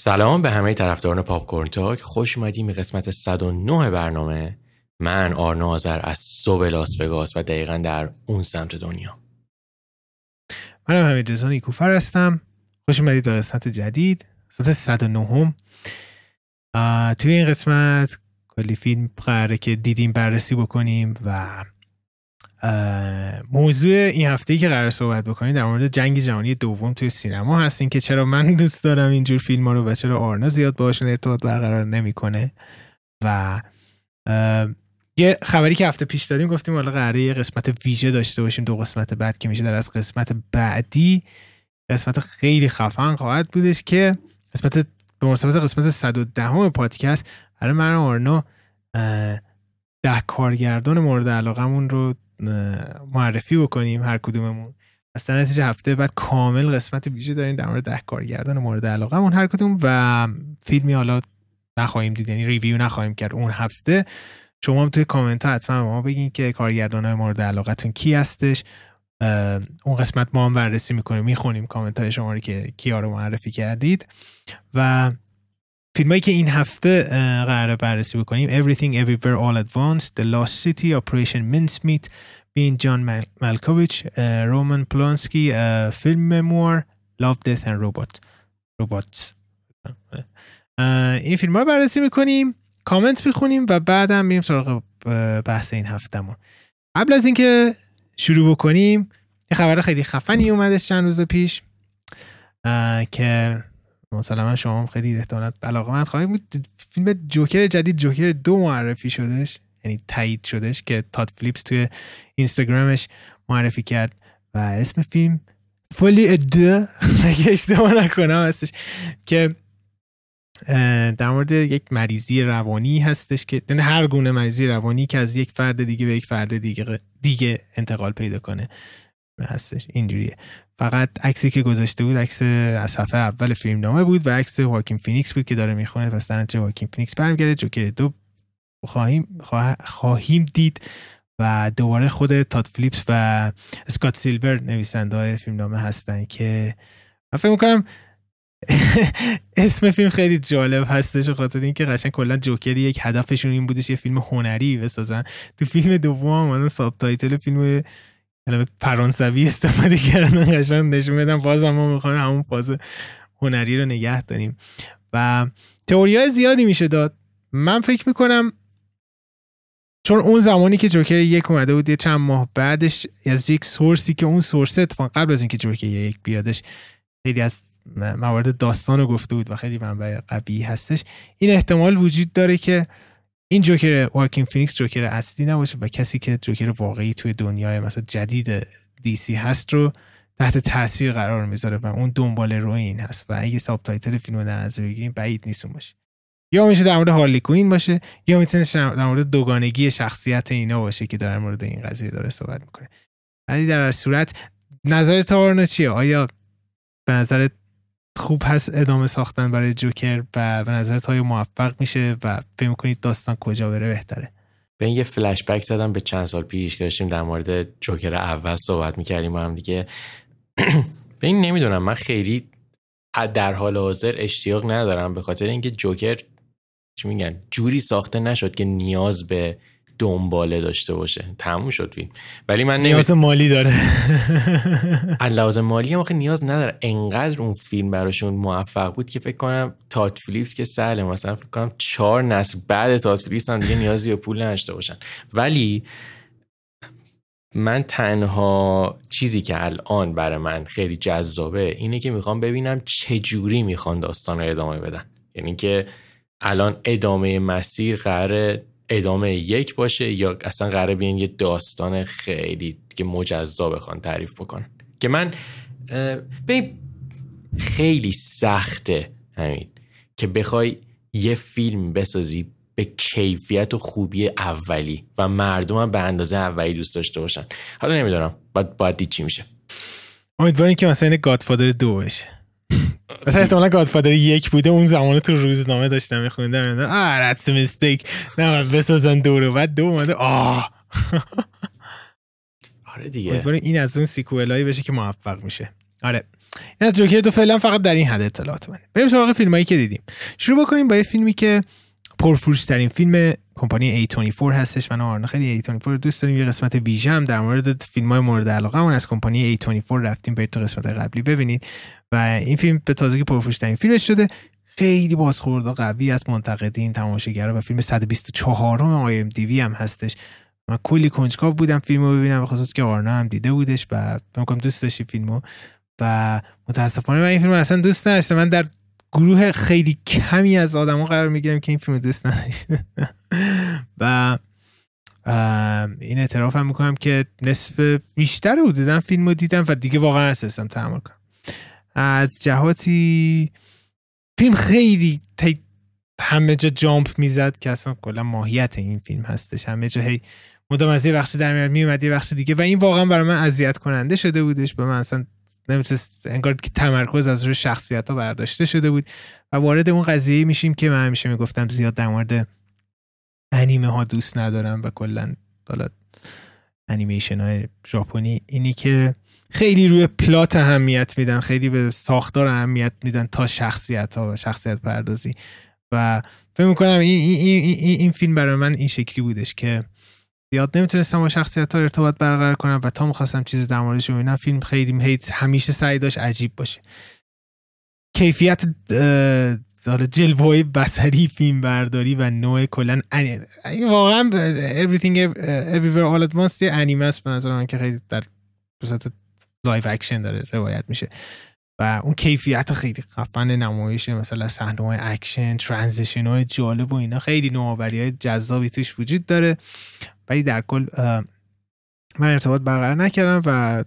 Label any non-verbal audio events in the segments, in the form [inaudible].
سلام به همه طرفداران پاپ کورن تاک. خوش اومدیم به قسمت 109 برنامه. من آرنا آذر از صبح لاس وگاس و دقیقا در اون سمت دنیا. منم همین رضا نیکوفر هستم. خوش اومدید به قسمت جدید قسمت 109 هم توی این قسمت کلی فیلم قراره که دیدیم بررسی بکنیم و موضوع این هفته ای که قرار صحبت بکنیم در مورد جنگ جهانی دوم توی سینما هستیم که چرا من دوست دارم اینجور فیلم ها رو و چرا آرنا زیاد باشون ارتباط برقرار نمی‌کنه. و یه خبری که هفته پیش دادیم گفتیم حالا قراره یه قسمت ویژه داشته باشیم دو قسمت بعد که میشه در از قسمت بعدی. قسمت خیلی خفن خواهد بودش که قسمت به مناسبت قسمت 110 پادکست برای من آرنا ده کارگردان مورد علاقمون رو معرفی بکنیم هر کدوممون. از هفته بعد کامل قسمت ویژه داریم در مورد ده کارگردان مورد علاقمون هر کدوم و فیلمی حالا نخواهیم دید یعنی ریویو نخواهیم کرد اون هفته. شما هم توی کامنت ها حتما ما بگین که کارگردان های مورد علاقتون کی هستش. اون قسمت ما هم بررسی می‌کنیم می‌خونیم کامنت های شما رو که کیا رو معرفی کردید. و فیلمایی که این هفته قرار بررسی بکنیم. Everything Everywhere All at Once The Lost City Operation Mincemeat Being John Malkovich رومان پلانسکی فیلم مموار Love Death and Robot Robots. این فیلم بررسی می‌کنیم کامنت می‌خونیم و بعدم میریم سراغ بحث این هفتهمون. قبل از اینکه شروع بکنیم یه خبر خیلی خفنی اومدش چند روز پیش که مثلا شما هم خیلی احتمالاً علاقه خواهیم بود. فیلم جوکر جدید جوکر دو معرفی شدش یعنی تایید شدش که تاد فلیپس توی اینستاگرامش معرفی کرد و اسم فیلم Folie à Deux اگه اشتباه نکنم هستش که در مورد یک مریضی روانی هستش که یعنی هر گونه مریضی روانی که از یک فرد دیگه به یک فرد دیگه دیگه انتقال پیدا کنه. هستش. اینجوریه. فقط عکسی که گذاشته بود عکس از صفحه اول فیلم نامه بود و عکس واکین فینیکس بود که داره می‌خونه پس در نتیجه واکین فینیکس برمیگرده. جوکر دو خواهیم خواهیم دید و دوباره خود تاد فلیپس و اسکات سیلور نویسنده های فیلم نامه هستن که من فکر می‌کنم [laughs] اسم فیلم خیلی جالب هستش خاطر اینکه قشنگ کلا جوکر یک هدفشون این بودش یه فیلم هنری بسازن. تو فیلم دوم هم subtitle فیلم کلمه فرانسوی استفاده کردن قشنگ نشون بدن باز ما می‌خوایم همون فاز هنری رو نگه داریم. و تئوری زیادی میشه داد. من فکر می‌کنم چون اون زمانی که جوکر یک اومده بود یه چند ماه بعدش از یک source ی که اون source اتفاق قبل از اینکه جوکر یک بیادش خیلی از موارد داستان رو گفته بود و خیلی منبع قوی هستش. این احتمال وجود داره که این جوکر واکین فینیکس جوکر اصلی نباشه و کسی که جوکر واقعی توی دنیای مثلا جدید DC هست رو تحت تاثیر قرار می‌ذاره و اون دنبال روی این هست و اگه subtitle فیلم در بگیریم بعید نیست باشه. یا میشه در مورد هارلی کوین باشه یا می‌تونه در مورد دوگانگی شخصیت اینا باشه که در مورد این قضیه داره صحبت می‌کنه. ولی در صورت نظرت آرنا چیه؟ آیا به نظر خوب هست ادامه ساختن برای جوکر و به نظرت های موفق میشه و فکر کنید داستان کجا بره بهتره؟ به این یه فلش بک زدم به چند سال پیش که داشتیم در مورد جوکر اول صحبت می‌کردیم با هم دیگه. [clears throat] به این نمی‌دونم من خیلی در حال حاضر اشتیاق ندارم به خاطر اینکه جوکر چی میگن جوری ساخته نشد که نیاز به دنباله داشته باشه. تموم شد فیلم. ولی من نیاز مالی داره. [laughs] لحاظ مالی هم نیاز نداره. انقدر اون فیلم براشون موفق بود که فکر کنم تات فلیپس که سهله. مثلا فکر کنم چهار نسل بعد تات فلیپس هم دیگه نیازی به پول نداشته باشن. ولی من تنها چیزی که الان برای من خیلی جذابه اینه که می‌خوام ببینم چه جوری می‌خوان داستان رو ادامه بدن. یعنی که الان ادامه مسیر قرار ادامه یک باشه یا اصلا قراره بیان یه داستان خیلی که مجزا بخوان تعریف بکنن که من به خیلی سخته همین که بخوای یه فیلم بسازی به کیفیت و خوبی اولی و مردم هم به اندازه اولی دوست داشته باشن. حالا نمی‌دونم باید, باید دید چی میشه. امیدواریم که مثلا گادفادر دو بشه مثلا احتمالا گادفادر یک بوده اون زمان تو روزنامه داشتم میخوندم. آه that's a mistake. نه بسازن دو بعد دو اومده آه. [laughs] آره دیگه. این از اون سیکوئل هایی بشه که موفق میشه. آره. این از جوکر دو فعلا فقط در این حد اطلاعات من بریم سراغ فیلمایی که دیدیم. شروع بکنیم با یه فیلمی که پرفروش ترین فیلم کمپانی A24 هستش. من آرنا خیلی A24 دوست داریم. یه قسمت ویژه هم در مورد فیلم های مورد علاقه من از کمپانی A24 رفتیم برید تو قسمت قبلی ببینید. و این فیلم به تازگی پرفروش ترین فیلمش شده. خیلی بازخورد قوی از منتقدین تماشاگرها و فیلم 124 ام آی ام دی هم هستش. من کلی کنجکاو بودم فیلمو ببینم خصوص که آرنا هم دیده بودش و فکر دوست داشتی فیلمو. و متاسفانه من این فیلم اصلا دوست نداشتم. من در گروه خیلی کمی از آدما قرار می‌گیرم که این فیلم دوست نداشته و این اعتراف هم می‌کنم که نصف بیشتر رو دیدم فیلم رو دیدم و دیگه واقعا اساسم تحمل کنم. از جهاتی فیلم خیلی همه جا جامپ می‌زد که اصلا کلا ماهیت این فیلم هستش. همه جا هی مدام از یه بخشی در میاد میومد یه بخش دیگه و این واقعا برای من اذیت کننده شده بودش. به من اصلا نمی‌تونست انگار که تمرکز از روی شخصیت ها برداشته شده بود و وارد اون قضیه میشیم که من همیشه می‌گفتم زیاد در مورد انیمه ها دوست ندارم و کلا حالا انیمیشن های ژاپنی. اینی که خیلی روی پلات اهمیت میدن خیلی به ساختار اهمیت میدن تا شخصیت ها و شخصیت پردازی. و فکر می‌کنم این, این, این, این فیلم برای من این شکلی بودش که زیاد نمی‌تونستم با شخصیت ها ارتباط برقرار کنم و تا می‌خواستم چیزی در موردش ببینم فیلم خیلی همیشه سعی داشت عجیب باشه. کیفیت حالا جلوه بصری فیلم برداری و نوع کلا واقعا everything everywhere all at once یه انیمه است به نظر من که خیلی در صورت live action داره روایت میشه. و اون کیفیت خیلی خفن نمایش مثلا صحنه های اکشن transition های جالب و اینا خیلی نوآوری های جذابی توش وجود داره. ولی در کل من ارتباط برقرار نکردم و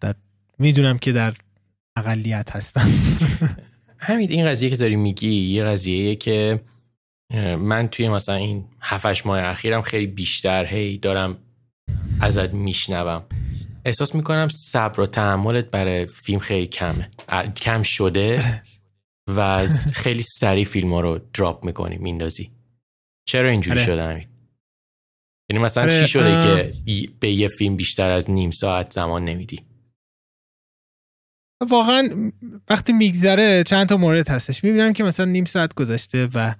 در می‌دونم که در اقلیت هستم. [laughs] همین این قضیه که داری میگی یه قضیه که من توی مثلا این هفتش ماه اخیرم خیلی بیشتر هی دارم ازت میشنوم. احساس می‌کنم صبر و تحملت برای فیلم خیلی کمه. کم شده و [laughs] خیلی سریع فیلم ها رو دراپ می‌کنی میندازی. چرا اینجوری آره. شده همین یعنی مثلا چی شده که به یه فیلم بیشتر از نیم ساعت زمان نمیدی؟ واقعا وقتی میگذره چند تا مورد هستش. می‌بینم که مثلا نیم ساعت گذشته و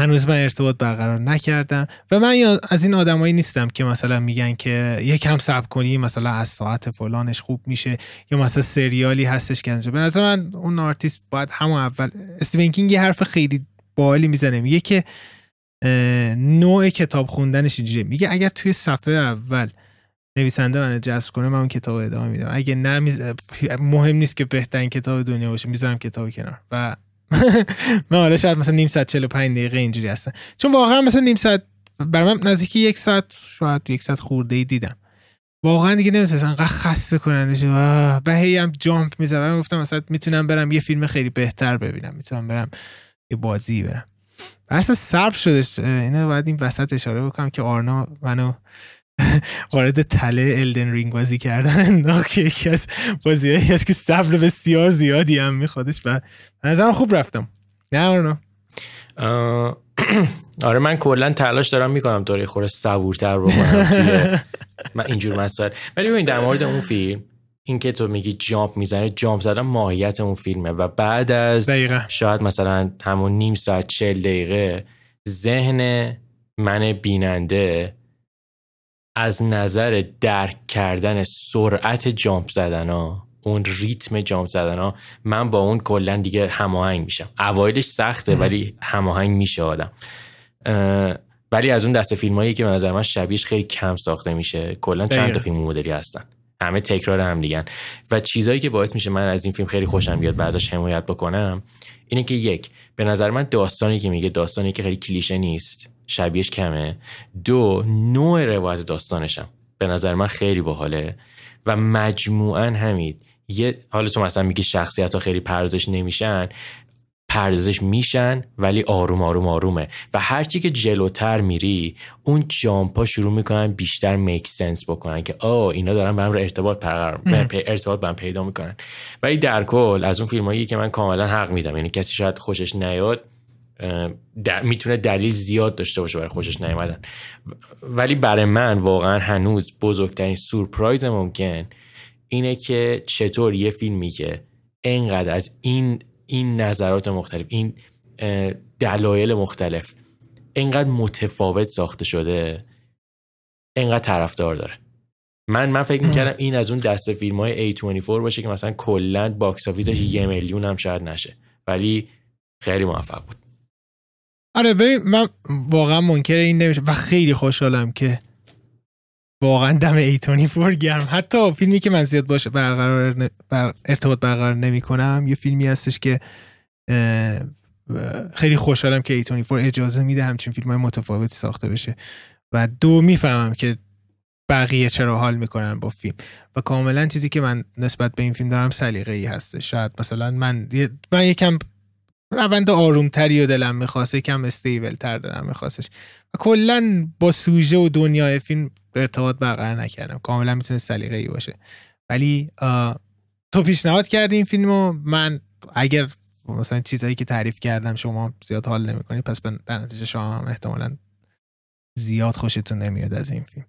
هنوز من ارتباط برقرار نکردم و من از این آدمایی نیستم که مثلا میگن که یکم صبر کنی مثلا از ساعت فلانش خوب میشه یا مثلا سریالی هستش که انجام. به نظر من اون آرتیست باید همون اول استیون کینگ یه حرف خیلی بالی می‌زنه. میگه که نوع کتاب خوندنش اینجوریه. میگه اگر توی صفحه اول نویسنده من جذب کنه من اون کتاب ادامه میدم. اگه نه مهم نیست که بهترین کتاب دنیا باشه. می‌ذارم کتاب کنار. و [laughs] من حالا شاید مثلا نیم ساعت 45 دقیقه اینجوری هستن چون واقعا مثلا نیم ساعت بر من نزدیکی یک ساعت شاید یک ساعت خورده ای دیدم. واقعا دیگه نمی‌تونستم. انقدر خسته کننده شد به هی هم جامپ می‌زدم. گفتم مثلا می‌تونم برم یه فیلم خیلی بهتر ببینم. می‌تونم برم یه بازی برم. اصلا صبر شدش اینو باید این وسط اشاره بکنم که آرنا منو [laughs] وارد تله الدن رینگ بازی کردن که یکی از بازی هست که صبر بسیار زیادی هم میخوادش و نظرم خوب رفتم. نه آرنا؟ [clears throat] آره من کلا تلاش دارم می‌کنم طوری خوره صبورتر بکنم [laughs] من اینجور مسائل. ولی ببین در مورد اون فیلم این که تو میگی جامپ می‌زنه جامپ زدن ماهیت اون فیلمه و بعد از دقیقا. شاید مثلا همون نیم ساعت چل دقیقه ذهن من بیننده از نظر درک کردن سرعت جامپ زدن ها اون ریتم جامپ زدن ها من با اون کلا دیگه هماهنگ میشم. اوایلش سخته ولی هماهنگ میشه آدم. ولی از اون دست فیلم هایی که به نظر من شبیهش خیلی کم ساخته میشه. کلا چند تا فیلم مدلی هستن. همه تکرار هم دیگن و چیزایی که باعث میشه من از این فیلم خیلی خوشم بیاد بعدش حمایت بکنم اینه که یک به نظر من داستانی که میگه داستانی که خیلی کلیشه نیست شبیهش کمه. دو نوع روایت داستانشم به نظر من خیلی باحاله. و مجموعا همین یه حالا تو مثلا میگی شخصیت ها خیلی پردازش نمیشن. پردازش میشن ولی آروم آروم آرومه. و هرچی که جلوتر میری اون جامپا شروع می‌کنن بیشتر میک سنس بکنن که آه اینا دارن به هم ارتباط برقرار ارتباط به هم پیدا می‌کنن. ولی در کل از اون فیلمایی که من کاملا حق میدم یعنی کسی شاید خوشش نیاد می‌تونه دلیل زیاد داشته باشه برای خوشش نیومدن. ولی برای من واقعا هنوز بزرگترین سورپرایز ممکن اینه که چطور یه فیلمی که انقدر از این این نظرات مختلف این دلایل مختلف انقدر متفاوت ساخته شده انقدر طرفدار داره. من من فکر می‌کردم این از اون دسته فیلم های A24 باشه که مثلا کلا box office ش یه میلیون هم شاید نشه ولی خیلی موفق بود. آره ببین من واقعا منکر این نمیشه و خیلی خوشحالم که واقعا دم A24 گرم حتی فیلمی که من زیاد باشه برقرار بر ارتباط برقرار نمی کنم یه فیلمی هستش که خیلی خوشحالم که A24 اجازه میده همچین فیلم های متفاوتی ساخته بشه. و دو می‌فهمم که بقیه چرا حال می‌کنن با فیلم. و کاملا چیزی که من نسبت به این فیلم دارم سلیقه ای هسته شاید مثلا من من یکم روند آرومتری و دلم می‌خواست یکم استیبل تر دلم میخواستش. و کلا با سوژه و دنیای فیلم ارتباط برقرار نکردم. کاملا می‌تونه سلیقه ای باشه. ولی تو پیشنهاد کردی این فیلمو؟ من اگر مثلا چیزایی که تعریف کردم شما زیاد حال نمی‌کنی پس در نتیجه شما هم احتمالا زیاد خوشتون نمیاد از این فیلم.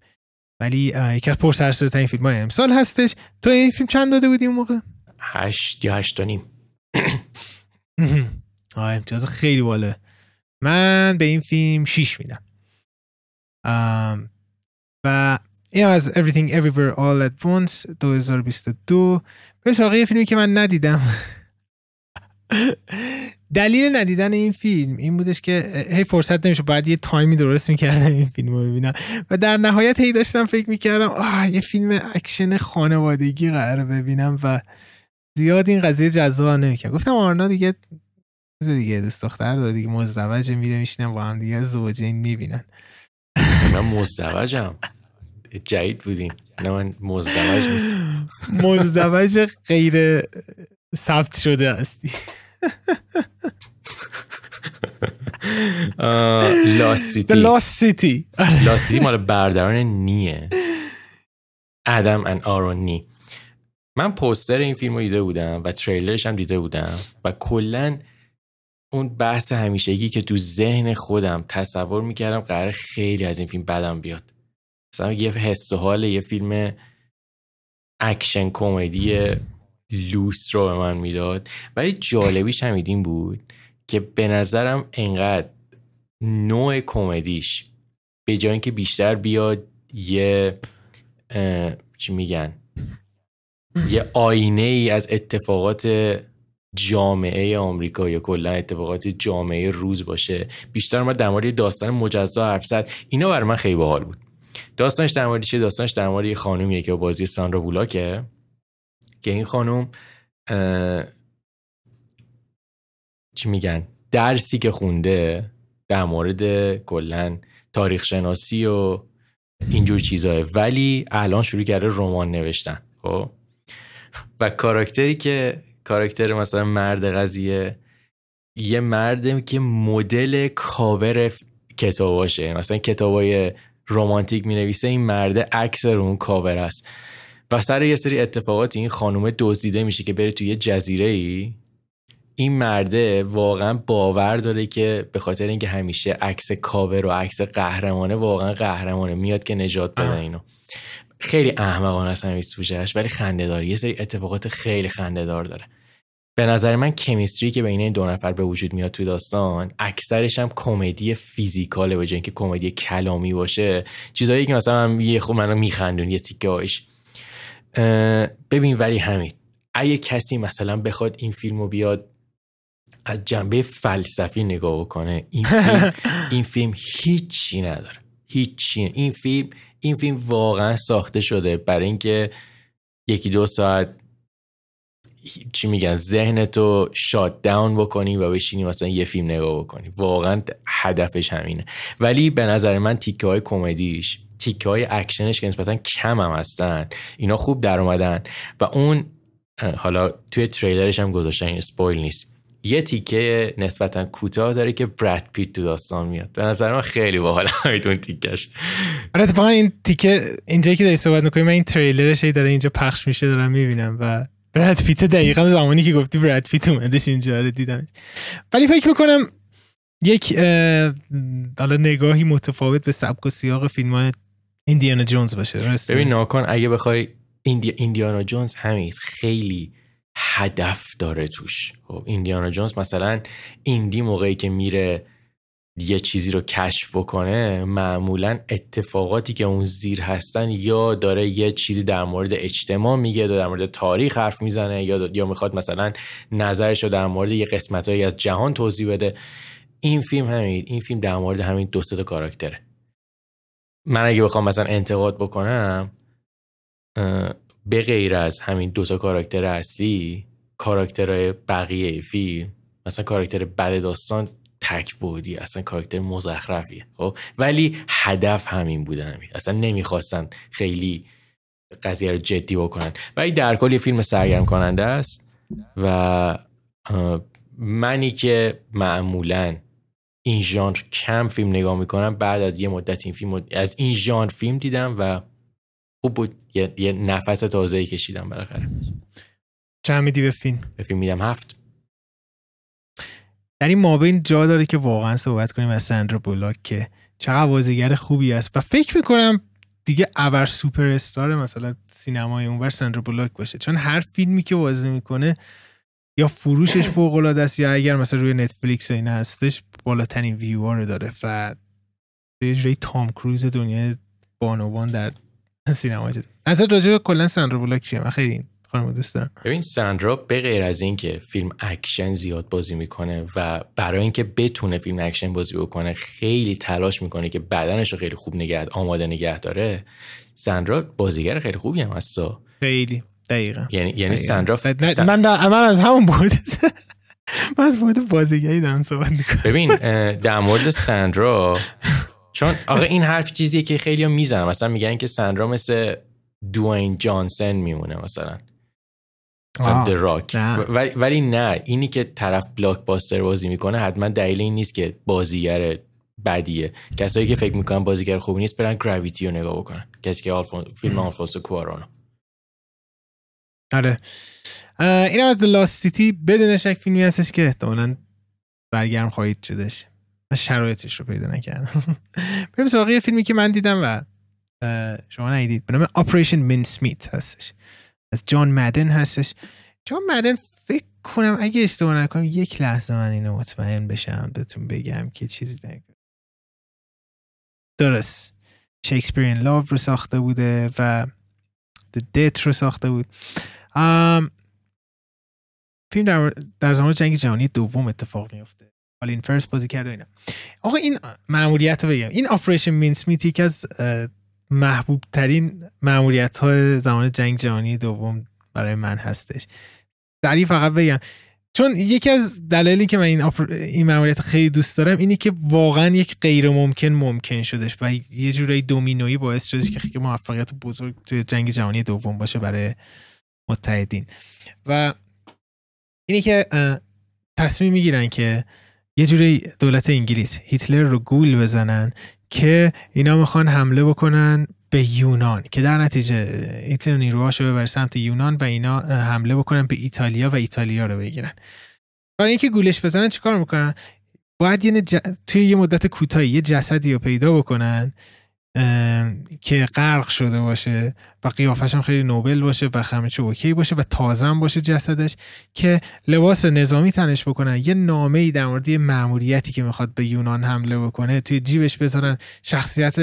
ولی یکی از پرسرسرترین فیلم های امسال هستش. تو این فیلم چند داده بودی اون موقع؟ هشت یا هشت نیم. [clears throat] [clears throat] آه امتیاز خیلی بالا من به این فیلم شیش میدم. و این از Everything Everywhere All At Once 2022 به سراغ فیلمی که من ندیدم. [laughs] دلیل ندیدن این فیلم این بودش که هی فرصت نمیشه باید یه time ی درست می‌کردم این فیلم رو ببینم. و در نهایت هی داشتم فکر می‌کردم آه یه فیلم اکشن خانوادگی قرار ببینم و زیاد این قضیه جذاب نمی‌کرد. گفتم آرنا دیگه دیگه دوست دختر داره دیگه. مزدوجه میره میشینم با هم دیگه زوجین می‌بینن. من مزدوجم. جدید بودین نه من مزدوج نیستم. [laughs] مزدوج غیر ثبت شده هستی. Lost City Lost City City مال برادران نیه. Adam and Aaron Nee. من پوستر این فیلم رو دیده بودم و تریلرش هم دیده بودم و کلا اون بحث همیشگی که تو ذهن خودم تصور می‌کردم قرار خیلی از این فیلم بدم بیاد. مثلا یه حس و حال یه فیلم اکشن کمدی لوس رو به من می‌داد. ولی جالبیش هم این بود که به نظرم انقدر نوع کمدیش به جای اینکه بیشتر بیاد یه چی میگن؟ یه آینه ای از اتفاقات جامعه آمریکا یا کلا اتفاقات جامعه روز باشه. بیشتر ما در مورد داستان مجزا حرف زد. اینا برای من خیلی باحال بود. داستانش در مورد چیه داستانش در مورد یه خانومیه که بازی ساندرا بولاکه. که این خانم چی میگن؟ درسی که خونده در مورد کلا تاریخ شناسی و اینجور چیزاه ولی الان شروع کرده رمان نوشتن خب؟ و کاراکتری که کاراکتر مثلا مرد قضیه. یه مرده که مدل کاور کتاباشه. مثلا کتابای رومانتیک می نویسه این مرده عکس رو اون کاور است. و سر یه سری اتفاقات این خانومه دزدیده میشه که بره توی یه جزیره ای این مرده واقعا باور داره که به خاطر اینکه همیشه عکس کاور و عکس قهرمانه واقعا قهرمانه. میاد که نجات بده اینو. خیلی احمقانه است همین سوژهش ولی خنده داره. یه سری اتفاقات خیلی خنده دار داره. به نظر من کمیستری که بین این دو نفر به وجود میاد توی داستان اکثرش هم کمدی فیزیکاله به اینکه کمدی کلامی باشه. چیزایی که مثلا من یه خود منو میخندون یه تیکه ببین ولی همین. اگه کسی مثلا بخواد این فیلمو بیاد از جنبه فلسفی نگاه بکنه این [laughs] فیلم این فیلم هیچی نداره. هیچی. این فیلم این فیلم واقعا ساخته شده برای اینکه یکی دو ساعت چی میگن ذهنتو shut down بکنی و بشینی مثلا یه فیلم نگاه بکنی. واقعا هدفش همینه. ولی به نظر من تیکه های کمدیش تیکه های اکشنش که نسبتا کم هم هستن اینا خوب در اومدن. و اون حالا توی تریلرش هم گذاشتن این spoil نیست. یه تیکه نسبتا کوتاه داره که براد پیت تو داستان میاد. به نظر من خیلی باحال اون تیکش آره اتفاقا این تیکه اینجایی که داری صحبت می‌کنی من این تریلرش داره اینجا پخش میشه دارم می‌بینم و براد پیت دقیقا زمانی که گفتی براد پیت اومدش اینجا رو دیدم ولی فکر می‌کنم یک حالا نگاهی متفاوت به سبک و سیاق فیلم های ایندیانا جونز باشه ببین ناکن اگه بخوای ایندی... ایندیانا جونز همین خیلی هدف داره توش. خب ایندیانا جونز مثلا ایندی موقعی که میره یه چیزی رو کشف بکنه معمولا اتفاقاتی که اون زیر هستن یا داره یه چیزی در مورد اجتماع میگه در مورد تاریخ حرف می‌زنه یا یا می‌خواد مثلا نظرش رو در مورد یه قسمتهایی از جهان توضیح بده. این فیلم همین این فیلم در مورد همین دو تا کاراکتره. من اگه بخوام مثلا انتقاد بکنم به غیر از همین دوتا کاراکتر اصلی کاراکترهای بقیه فیلم مثلا کاراکتر بد داستان تک بودی. اصلا کاراکتر مزخرفیه خب؟ ولی هدف همین بوده همین اصلا نمی‌خواستن خیلی قضیه رو جدی بکنن. ولی در کل یه فیلم سرگرم کننده است و منی که معمولا این ژانر کم فیلم نگاه می‌کنم بعد از یه مدت این فیلم از این ژانر فیلم دیدم و خوب بود. یه, یه نفس تازه کشیدم بالاخره. چند میدی به فیلم؟ به فیلم میدم هفت. یعنی ما این جا داره که واقعا صحبت کنیم از سندرا بولاک که چقدر بازیگر خوبی است. و فکر می‌کنم دیگه اور سوپر استار مثلا سینمای اونور سندرا بولاک باشه. چون هر فیلمی که بازی می‌کنه یا فروشش فوق العاده است یا اگر مثلا روی نتفلیکس این هستش بالاترین ویو رو داره. و یه جوری تام کروز دنیا بانوان در سینما از راجع به کلا سندرا بولاک چیه؟ من خیلی خانم دوست دارم. ببین ساندرا به غیر از اینکه فیلم اکشن زیاد بازی می‌کنه و برای اینکه بتونه فیلم اکشن بازی بکنه خیلی تلاش می‌کنه که بدنش رو خیلی خوب نگه آماده نگه داره. ساندرا بازیگر خیلی خوبی هم هست. خیلی. دقیقا. یعنی یعنی ساندرا من در از همون بعد. [laughs] من از بعد بازیگری دارم صحبت می‌کنم. ببین در مورد [laughs] ساندرا چون آقا این حرف چیزیه که خیلی ها می‌زنن. مثلا میگن که ساندرا مثل دواین جانسون میمونه مثلا. راک ولی, ولی نه. اینی که طرف blockbuster بازی می‌کنه حتما دلیل این نیست که بازیگر بدیه. کسایی که فکر می‌کنن بازیگر خوبی نیست برن Gravity رو نگاه بکنن. کسی که آلفون... فیلم آلفونسو کوارونو. آره. این از Lost City بدون شک فیلمی هستش که احتمالا برگرم خواهید شدش من شرایطش رو پیدا نکردم. [laughs] بریم سراغ یه فیلمی که من دیدم و شما ندیدید. به نام آپریشن مین سمیت هستش. از جان مدن هستش. جان مدن فکر کنم اگه اشتباه نکنم یک لحظه من اینو مطمئن بشم بهتون بگم که چیزی نگه درست. شکسپیرین لاو رو ساخته بوده و The Death رو ساخته بود. فیلم در, در زمان جنگ جهانی دوم اتفاق میفته این فرست بازی کرده اینا. آقا این معمولیت رو بگم. این آپریشن مینسمیت یکی از محبوب ترین معمولیت های زمان جنگ جهانی دوم برای من هستش. دلی فقط بگم چون یکی از دلایلی که من این, این معمولیت خیلی دوست دارم اینه که واقعا یک غیر ممکن ممکن شدش و یه جورایی دومینویی باعث شدش که خیلی موفقیت بزرگ توی جنگ جهانی دوم باشه برای متحدین. و اینی که تصمیم می‌گیرن که یه جوری دولت انگلیس هیتلر رو گول بزنن که اینا می‌خوان حمله بکنن به یونان که در نتیجه هیتلر نیروهاشو ببر سمت یونان و اینا حمله بکنن به ایتالیا و ایتالیا رو بگیرن. برای اینکه گولش بزنن چیکار می‌کنن؟ باید یه توی یه مدت کوتاهی یه جسدی رو پیدا بکنن که غرق شده باشه و قیافش هم خیلی نوبل باشه و همه چی اوکی باشه و تازم باشه جسدش که لباس نظامی تنش بکنن. یه نامه ای در مورد یه که می‌خواد به یونان حمله بکنه توی جیبش بذارن شخصیت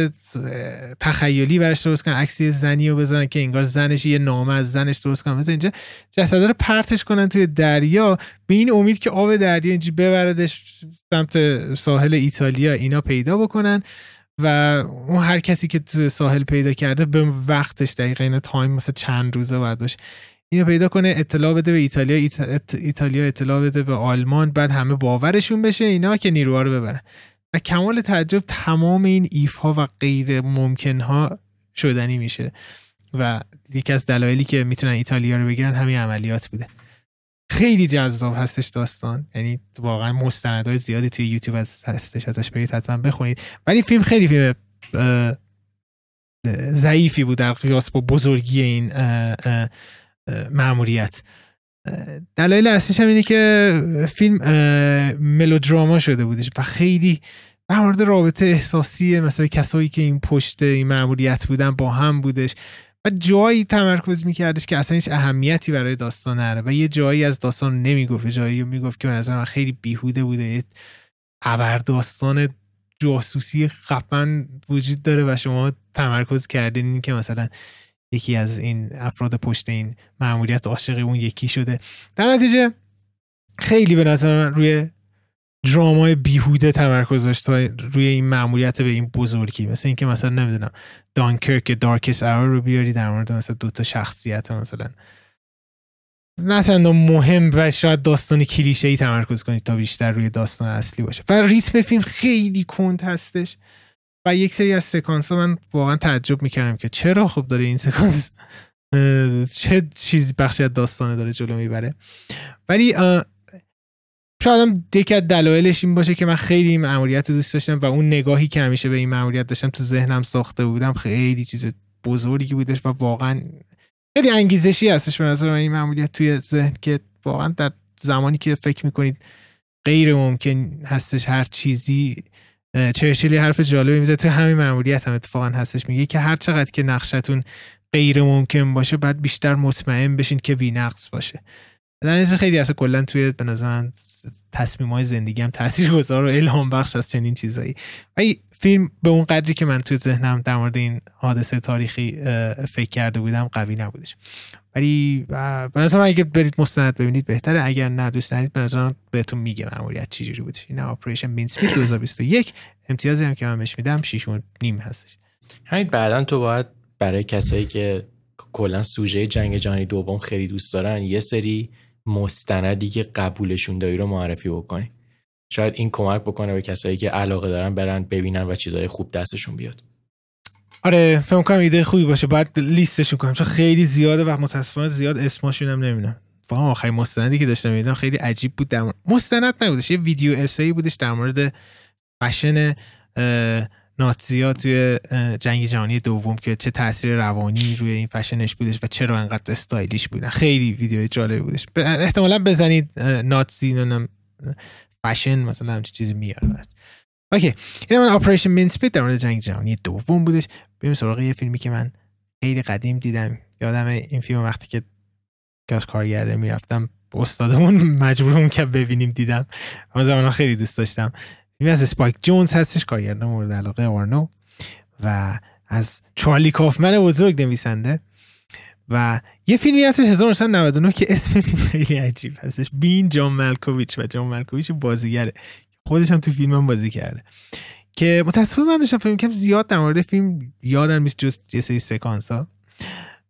تخیلی برش درست کنن عکسی زنی رو بذارن که انگار زنش یه نامه از زنش درست کنن. مثلا اینجا جسد رو پرتش کنن توی دریا به این امید که آب دریا اینجا ببردش سمت ساحل ایتالیا اینا پیدا بکنن. و اون هر کسی که تو ساحل پیدا کرده به وقتش دقیقا این time مثلا چند روزه باید باشه. اینو پیدا کنه اطلاع بده به ایتالیا ایتالیا اطلاع بده به آلمان بعد همه باورشون بشه اینا که نیروها رو ببرن. و کمال تعجب تمام این if ها و غیر ممکن ها شدنی میشه. و یکی از دلایلی که می‌تونن ایتالیا رو بگیرن همین عملیات بوده. خیلی جذاب هستش داستان. یعنی واقعا مستندهای زیادی توی یوتیوب هستش ازش برید حتما بخونید. ولی فیلم خیلی فیلم ضعیفی بود در قیاس با بزرگی این معمولیت دلایل اصلیش هم اینه که فیلم ملودراما شده بودش و خیلی در مورد رابطه احساسی مثلا کسایی که این پشت این معمولیت بودن با هم بودش. و جایی تمرکز میکردش که اصلا هیچ اهمیتی برای داستان نره و یه جایی از داستان نمی‌گفت جایی می‌گفت که به نظر من خیلی بیهوده بوده. یه ابر داستان جاسوسی خفن وجود داره و شما تمرکز کردین این که مثلا یکی از این افراد پشت این معمولیت عاشق اون یکی شده. در نتیجه خیلی به نظر من روی درامای بیهوده تمرکز داشت روی این معمولیت به این بزرگی مثل اینکه مثلا نمی‌دونم دانکرک دارکس اور رو بیاری در مورد مثلا دو تا شخصیت مثلا. نه چندان مهم و شاید داستان کلیشه ای تمرکز کنید تا بیشتر روی داستان اصلی باشه. و ریتم فیلم خیلی کند هستش. و یک سری از سکانس ها من واقعا تعجب می‌کردم که چرا خوب داره این سکانس. چه چیزی بخشی از داستانه داره جلو می‌بره. ولی شاید هم یکی از دلایلش این باشه که من خیلی این معمولیت رو دوست داشتم و اون نگاهی که همیشه به این معمولیت داشتم تو ذهنم ساخته بودم خیلی چیز بزرگی بودش و واقعا خیلی انگیزشی هستش به نظر این معمولیت توی ذهن که واقعا در زمانی که فکر می‌کنید غیر ممکن هستش هر چیزی چرچیلی حرف جالبی میزه تو همین معمولیت هم اتفاقا هستش میگه که هر چقدر که نقشتون غیر ممکن باشه بعد بیشتر مطمئن بشین که بی نقص باشه. در خیلی اصلا کلا توی به نظر تصمیم های زندگی هم تاثیر گذار و الهام بخش از چنین چیزایی. و فیلم به اون قدری که من توی ذهنم در مورد این حادثه تاریخی فکر کرده بودم قوی نبودش. ولی به نظر من اگه برید مستند ببینید بهتره. اگر نه دوست دارید به نظر بهتون میگه معمولیت چجوری بودش. این اپریشن مین 2021 امتیازی هم که من بهش میدم 6 نیم هستش. همین بعدا تو باید برای کسایی که کلا سوژه جنگ جهانی دوم خیلی دوست دارن یه سری مستندی که قبولشون داری رو معرفی بکنی. شاید این کمک بکنه به کسایی که علاقه دارن برن ببینن و چیزهای خوب دستشون بیاد. آره فکر کنم ایده خوبی باشه. باید لیستشون کنم. چون خیلی زیاده و متاسفانه زیاد اسمشون هم نمی‌دونم. واقعا آخرین مستندی که داشتم می‌دیدم خیلی عجیب بود. در مستند نبودش. یه ویدیو ارسایی بودش در مورد فشن ناتزیا توی جنگ جهانی دوم که چه تاثیر روانی روی این فشنش بودش و چرا انقدر stylish بودن. خیلی ویدیو جالب بودش. احتمالا بزنید Nazi fashion مثلا همچین چیزی میاره okay این من Operation Mincemeat در مورد جنگ جهانی دوم بودش. بریم سراغ یه فیلمی که من خیلی قدیم دیدم. یادم این فیلم وقتی که از کارگردانی می‌رفتم استادمون [laughs] مجبورمون که ببینیم دیدم. اما زمان خیلی دوست داشتم. فیلمی از اسپایک جونز هستش کارگردان مورد علاقه آرنو و از چارلی کافمن بزرگ نویسنده. و یه فیلمی هست 1999 که اسم خیلی عجیب هستش. بین جان مالکوویچ و جان مالکوویچ بازیگره. خودش هم تو فیلم هم بازی کرده. که متاسفانه من داشتم فیلم کم زیاد در مورد فیلم یادم نیست جز یه سری سکانس ها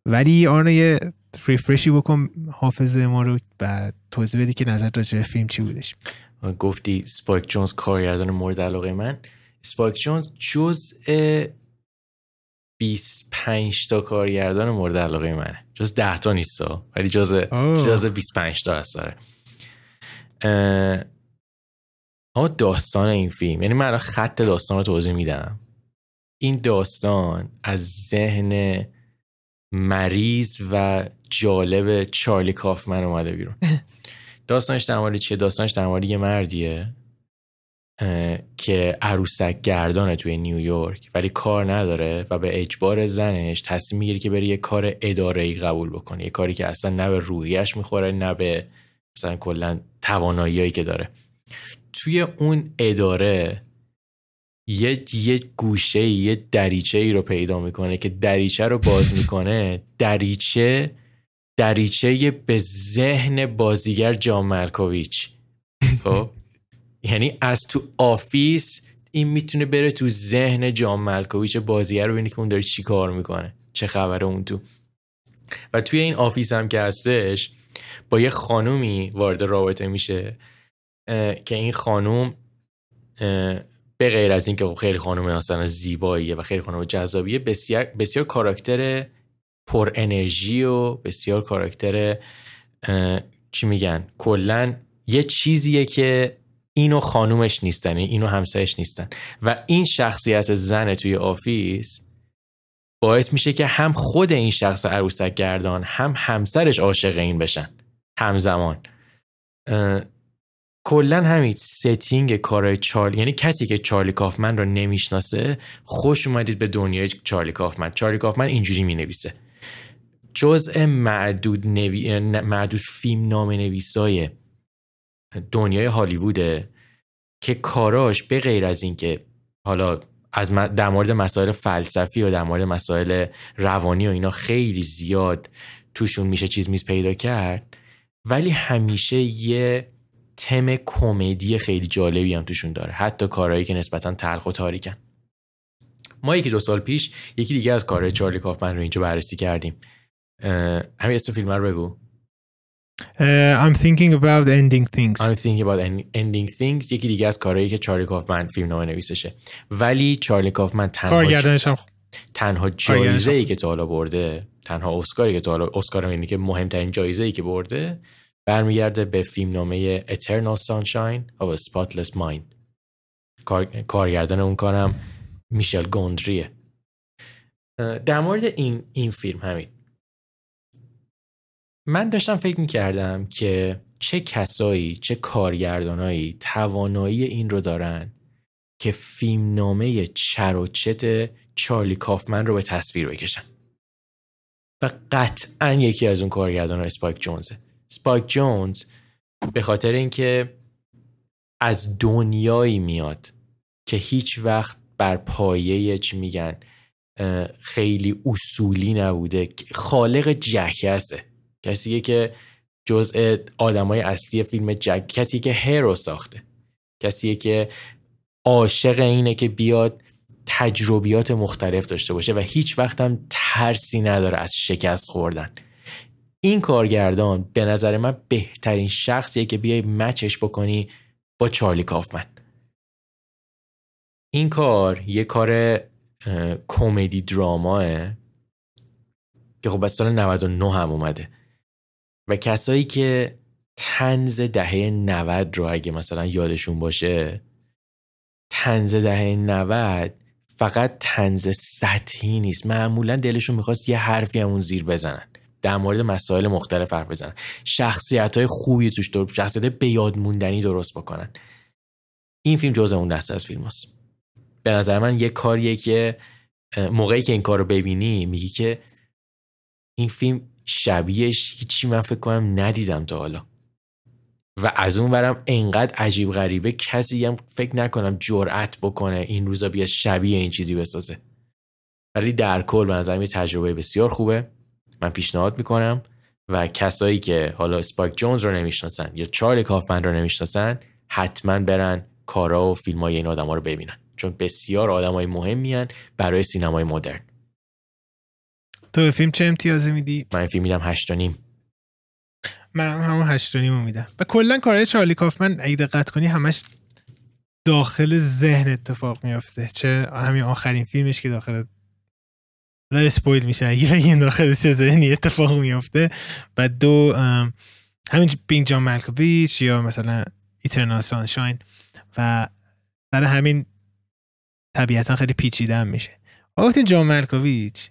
ولی آن یه ریفرشی بکن حافظه ما رو و توضیح بدی که نظر راجع فیلم چی بودش. گفتی سپایک جونز کارگردان مورد علاقه من. سپایک جونز جز 25 تا کارگردان مورد علاقه منه. جز 10 تا نیست ولی جز جز 25 تا هست داره اما داستان این فیلم یعنی من خط داستان رو توضیح میدم. این داستان از ذهن مریض و جالب چارلی کافمن اومده بیرون. [laughs] داستانش در مورد چیه؟ داستانش در مورد یه مردیه که عروسک گردانه توی نیویورک ولی کار نداره و به اجبار زنش تصمیم می‌گیره که بره یه کار اداره قبول بکنه. یه کاری که اصلا نه به روحیش می‌خوره نه به مثلا کلا تواناییایی که داره. توی اون اداره یه یه گوشه یه دریچه ای رو پیدا می‌کنه که دریچه رو باز می‌کنه. دریچه دریچه به ذهن بازیگر جان ملکوویچ خب؟ [laughs] یعنی از تو office این می‌تونه بره تو ذهن جان ملکوویچ بازیگر رو ببینه که اون داره چی کار می‌کنه چه خبره اون تو. و توی این office هم که هستش با یه خانومی وارد رابطه میشه که این خانوم به غیر از اینکه خب خیلی خانم مثلا زیباییه و خیلی خانم جذابیه بسیار بسیار کاراکتر پر انرژی و بسیار کاراکتر چی میگن؟ کلا یه چیزیه که اینو خانومش نیستن اینو همسایش نیستن. و این شخصیت زن توی office باعث میشه که هم خود این شخص عروسک گردان هم همسرش عاشق این بشن. همزمان. کلا همین setting کارهای چارلی یعنی کسی که چارلی کافمن رو نمی‌شناسه خوش اومدید به دنیای چارلی کافمن. چارلی کافمن اینجوری می‌نویسه. جزء معدود, نوی... معدود فیلم نام نویسای دنیای هالیووده که کاراش به غیر از اینکه حالا از در مورد مسائل فلسفی و در مورد مسائل روانی و اینا خیلی زیاد توشون میشه چیز میز پیدا کرد ولی همیشه یه تم کمدی خیلی جالبی هم توشون داره حتی کارهایی که نسبتا تلخ و تاریکن. ما یکی دو سال پیش یکی دیگه از کارهای چارلی کافمن رو اینجا بررسی کردیم. همین اسم فیلم رو بگو Uh, I'm thinking about ending things. I'm thinking about ending things. یکی دیگه از کارهایی که چارلی کافمن فیلم نامه نویسشه. ولی چارلی کافمن تنها هم تنها جایزه ای که تا حالا برده تنها اسکاری که تا حالا اسکار اینه که مهمترین جایزه ای که برده برمیگرده به فیلم نامه Eternal Sunshine of a Spotless Mind. کار... کارگردان اون کارم میشل گوندریه. در مورد این این فیلم همین. من داشتم فکر می‌کردم که چه کسایی چه کارگردانایی توانایی این رو دارن که فیلم نامه چرت و پرت چارلی کافمن رو به تصویر بکشن. و قطعا یکی از اون کارگردان ها اسپایک جونزه. سپایک جونز به خاطر اینکه از دنیایی میاد که هیچ وقت بر پایه چی میگن خیلی اصولی نبوده خالق جکسه کسی که جزء آدمای اصلی فیلم جک کسی که هرو ساخته. کسی که عاشق اینه که بیاد تجربیات مختلف داشته باشه و هیچ وقت هم ترسی نداره از شکست خوردن. این کارگردان به نظر من بهترین شخصیه که بیای مچش بکنی با چارلی کافمن. این کار یه کار کمدی دراماه که خب از سال 99 هم اومده. و کسایی که تنز دهه 90 رو اگه مثلا یادشون باشه تنز دهه 90 فقط تنز سطحی نیست. معمولا دلشون می‌خواست یه حرفی همون زیر بزنن. در مورد مسائل مختلف حرف بزنن. شخصیت های خوبی توش دور شخصیت به یاد موندنی درست بکنن. این فیلم جز اون دسته از فیلم هست. به نظر من یه کاریه که موقعی که این کار رو ببینی میگی که این فیلم شبیهش هیچی من فکر کنم ندیدم تا حالا. و از اون برم انقدر عجیب غریبه کسی هم فکر نکنم جرأت بکنه این روزا بیا شبیه این چیزی بسازه. ولی در کل به نظرم یه تجربه بسیار خوبه. من پیشنهاد می‌کنم و کسایی که حالا اسپایک جونز رو نمی‌شناسن یا چارلی کافمن رو نمی‌شناسن حتما برن کارا و فیلم های این آدم ها رو ببینن. چون بسیار آدم های مهمی برای سینمای مدرن. تو به فیلم چه امتیازی میدی؟ من فیلم میدم هشت نیم. من هم همون هشت نیم میدم. و کلا کارهای چارلی کافمن اگه دقت کنی همش داخل ذهن اتفاق میافته. چه همین آخرین فیلمش که داخل را اسپویل میشه اگه بگین داخل چه ذهنی اتفاق میافته. و دو همین بینگ جان مالکوویچ یا مثلا ایترنال سانشاین و در همین طبیعتا خیلی پیچیده هم میشه گفتین جان مالکوویچ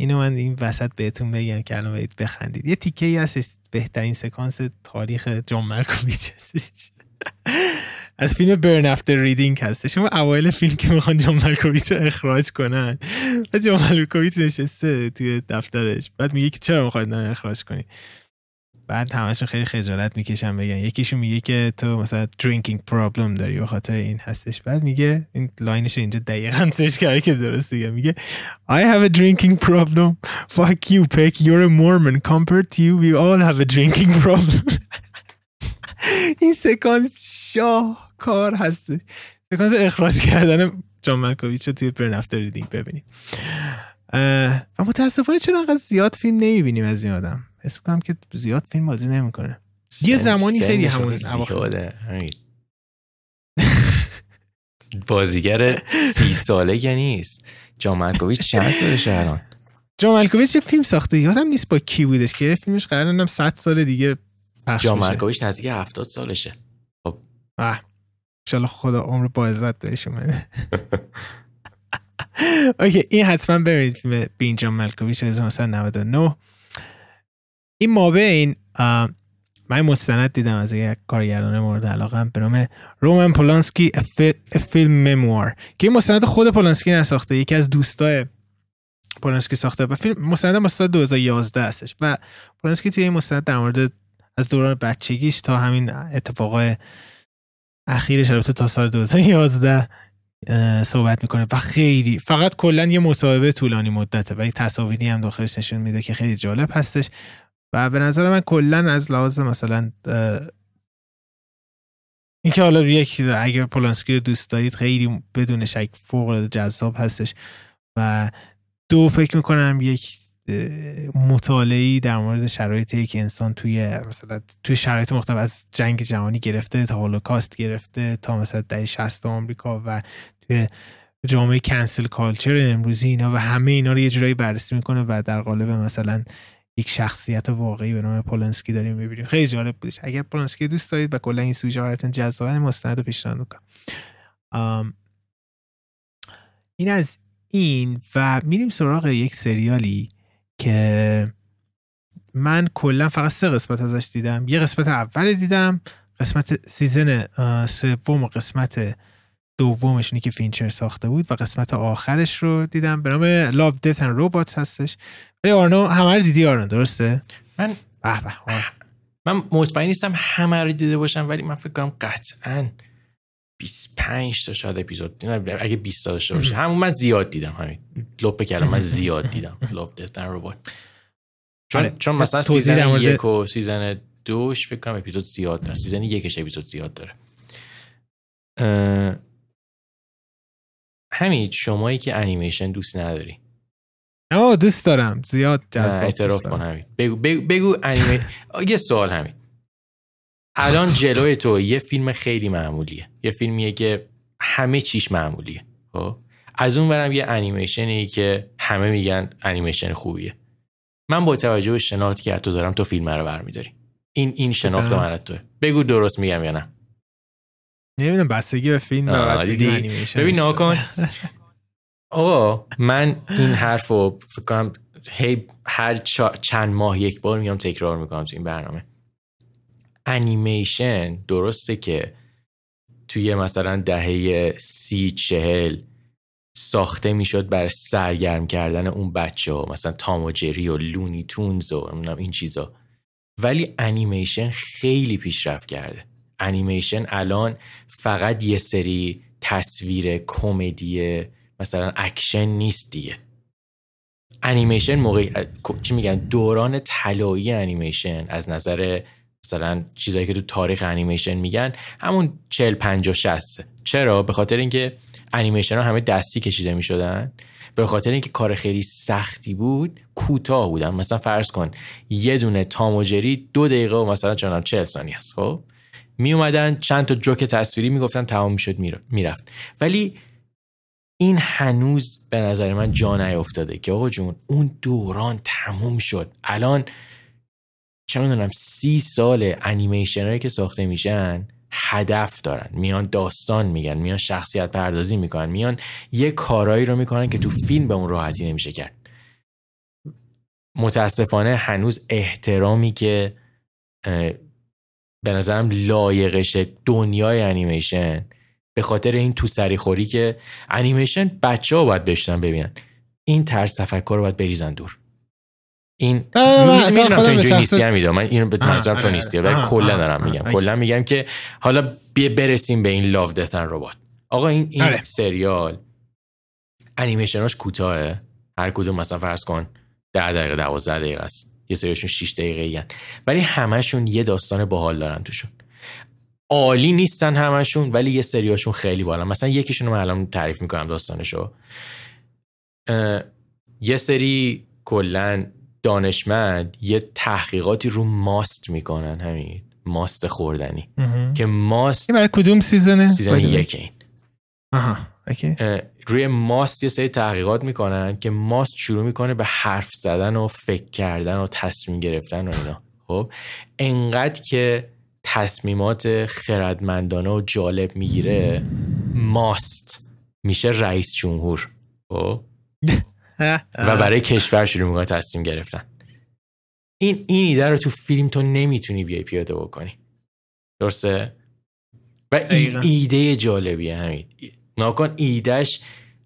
اینو من این وسط بهتون بگم که الان باید بخندید. یه تیکه ای هستش بهترین سکانس تاریخ جان مالکوویچ هستش. از فیلم Burn After Reading هستش شما اوایل فیلم که می‌خوان جان مالکوویچ رو اخراج کنن. و جان مالکوویچ نشسته توی دفترش. بعد میگه که چرا می‌خواید اخراج کنی؟ بعد همشون خیلی خجالت می‌کشن بگن. یکیشون میگه که تو مثلا drinking problem داری به خاطر این هستش. بعد میگه این line ش اینجا دقیقا search کرده که درست دیگه میگه I have a drinking problem. Fuck you Peck. You're a Mormon compared to you. We all have a drinking problem. [laughs] این سکانس شاه کار هستش. سکانس اخراج کردن جان ملکوویچ رو توی برنفتر ریدینگ ببینید و متاسفانه چرا انقدر زیاد فیلم نمی‌بینیم از این آدم؟ حس کنم که زیاد فیلم بازی نمی‌کنه. یه زمانی خیلی همون بازیگر سی ساله نیست. جان ملکوویچ چند سالشه الان جان ملکوویچ یه فیلم ساخته یادم نیست با کی بودش که فیلمش قرار نم 100 سال دیگه پخش جان ملکوویچ نزدیک 70 سالشه. خب. ان خدا عمر با عزت بهش اومده. [laughs] اوکی این حتما برید فیلم بین جان ملکوویچ 1999 این مابین من مستند دیدم از یک کارگردان مورد علاقه به نام رومن پولانسکی فیلم مموار که این مستند خود پولانسکی نساخته یکی از دوستای پولانسکی ساخته و فیلم مستند سال 2011 هستش و پولانسکی توی این مستند در مورد از دوران بچگیش تا همین اتفاقای اخیرش البته تا سال 2011 صحبت می‌کنه و خیلی فقط کلا یه مصاحبه طولانی مدته و یه تصاویری هم داخلش نشون میده که خیلی جالب هستش. و به نظر من کلا از لحاظ مثلا اینکه حالا یک اگر پولانسکی رو دوست دارید خیلی بدون شک فوق جذاب هستش و دو فکر می‌کنم یک مطالعی در مورد شرایطی که انسان توی مثلا توی شرایط مختلف از جنگ جهانی گرفته تا هولوکاست گرفته تا مثلا دهه 60 آمریکا و توی جامعه کنسل کالچر امروزی اینا و همه اینا رو یه جورایی بررسی می‌کنه و در قالب مثلا یک شخصیت واقعی به نام پولنسکی داریم ببینیم خیلی جالب بودش. اگر پولنسکی دوست دارید و کلا این سوژه براتون جذابه مستند پیشنهاد می‌کنم. این از این و میریم سراغ یک سریالی که من کلا فقط سه قسمت ازش دیدم. یه قسمت اول دیدم قسمت season سوم و قسمت دومش که فینچر ساخته بود و قسمت آخرش رو دیدم. به نام Love Death and Robots هستش. ولی آرنو همه رو دیدی آرنو درسته؟ من به من مطمئن نیستم همه رو دیده باشم ولی من فکر کنم قطعا 25 تا شاید اپیزود اگه 20 تا داشته باشه همون من زیاد دیدم همین. لب کلام من زیاد دیدم Love Death and Robots چون آره. چون مثلا season یک و season دوش فکر کنم اپیزود زیاد داره. season یکش اپیزود زیاد داره. همین شمایی که انیمیشن دوست نداری. آه دوست دارم. زیاد جذاب اعتراف کن همین. بگو بگو, بگو انیمه یه سوال همین. الان جلوی تو یه فیلم خیلی معمولیه. یه فیلمیه که همه چیش معمولیه خب؟ از اون برم یه انیمیشنی که همه میگن انیمیشن خوبیه. من با توجه به شناختی که تو دارم تو فیلم رو برمیداری. این این شناخت من توه. بگو درست میگم یا نه. نمی‌دونم بستگی به فیلم ببین ناکن [laughs] آقا من این حرف رو فکر کنم هی هر چند ماه یک بار میام تکرار می‌کنم تو این برنامه. انیمیشن درسته که توی مثلا دهه سی چهل ساخته می‌شد برای سرگرم کردن اون بچه ها مثلا تام و جری و لونی تونز و این چیزا. ولی انیمیشن خیلی پیشرفت کرده. انیمیشن الان فقط یه سری تصویر کمدی مثلا اکشن نیست دیگه. انیمیشن موقع چی میگن؟ دوران طلایی انیمیشن از نظر مثلا چیزایی که تو تاریخ انیمیشن میگن همون 40 50 60 چرا؟ به خاطر اینکه انیمیشن ها همه دستی کشیده می‌شدن. به خاطر اینکه کار خیلی سختی بود کوتاه بودن. مثلا فرض کن یه دونه تام و جری دو دقیقه و مثلا چنان 40 ثانیه است خب؟ می اومدن چند تا جوک تصویری می‌گفتن تمام می‌شد می‌رفت. ولی این هنوز به نظر من جا نیافتاده که آقا جون اون دوران تموم شد. الان چه می‌دونم سی سال انیمیشن که ساخته میشن هدف دارن. میان داستان میگن میان شخصیت پردازی می‌کنن میان یه کارایی رو می‌کنن که تو فیلم به اون راحتی نمیشه کرد. متاسفانه هنوز احترامی که به نظرم لایقش دنیای انیمیشن. به خاطر این تو سری خوری که انیمیشن بچه ها باید بشتن ببینن. این طرز تفکر رو باید بریزن دور. این می‌دونم تو اینجوری نیستی هم من اینو به منظورم تو نیستی. ولی کلا دارم میگم. کلا میگم که حالا بیا برسیم به این لاو دتن ربات آقا این این آره. سریال انیمیشناش کوتاهه. هر کدوم مثلا فرض کن 10 دقیقه 12 دقیقه است. یه سریشون 6 دقیقه ولی همشون یه داستان باحال دارن توشون. عالی نیستن همشون ولی یه سریاشون خیلی بالا مثلا یکیشون رو من الان تعریف می‌کنم داستانشو. یه سری کلا دانشمند یه تحقیقاتی رو ماست می‌کنن همین ماست خوردنی. که ماست برای کدوم سیزنه؟ سیزن یک این آها. روی ماست یه سری تحقیقات می‌کنن که ماست شروع می‌کنه به حرف زدن و فکر کردن و تصمیم گرفتن و اینا. خب انقدر که تصمیمات خردمندانه و جالب می‌گیره ماست میشه رئیس جمهور. خب؟ [laughs] و برای کشور شروع می‌کنه تصمیم گرفتن. این این ایده رو تو فیلم تو نمی‌تونی بیای پیاده بکنی. درسته؟ و ایده جالبیه همین. ناکن ایدهش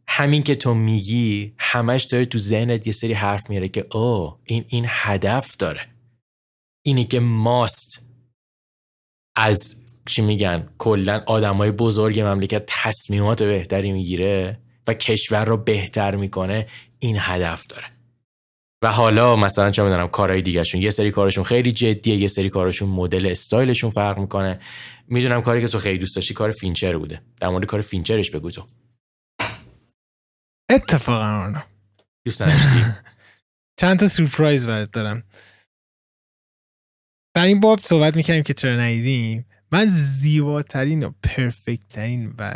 همین که تو میگی همش داره تو ذهنت یه سری حرف میاره که او این این هدف داره. اینی که ماست. از چی میگن؟ کلا آدمای بزرگ مملکت تصمیمات بهتری می‌گیره و کشور رو بهتر می‌کنه این هدف داره. و حالا مثلا چه می‌دونم کارهای دیگهشون. یه سری کارشون خیلی جدیه یه سری کارشون مدل استایلشون فرق می‌کنه. می‌دونم کاری که تو خیلی دوست داشتی کار فینچر بوده. در مورد کار فینچرش بگو تو. اتفاقا دوست نداشتی؟ [laughs] چند تا سورپرایز برات دارم. در این باب صحبت می‌کنیم که چرا ندیدیم. من زیباترین و perfect ترین و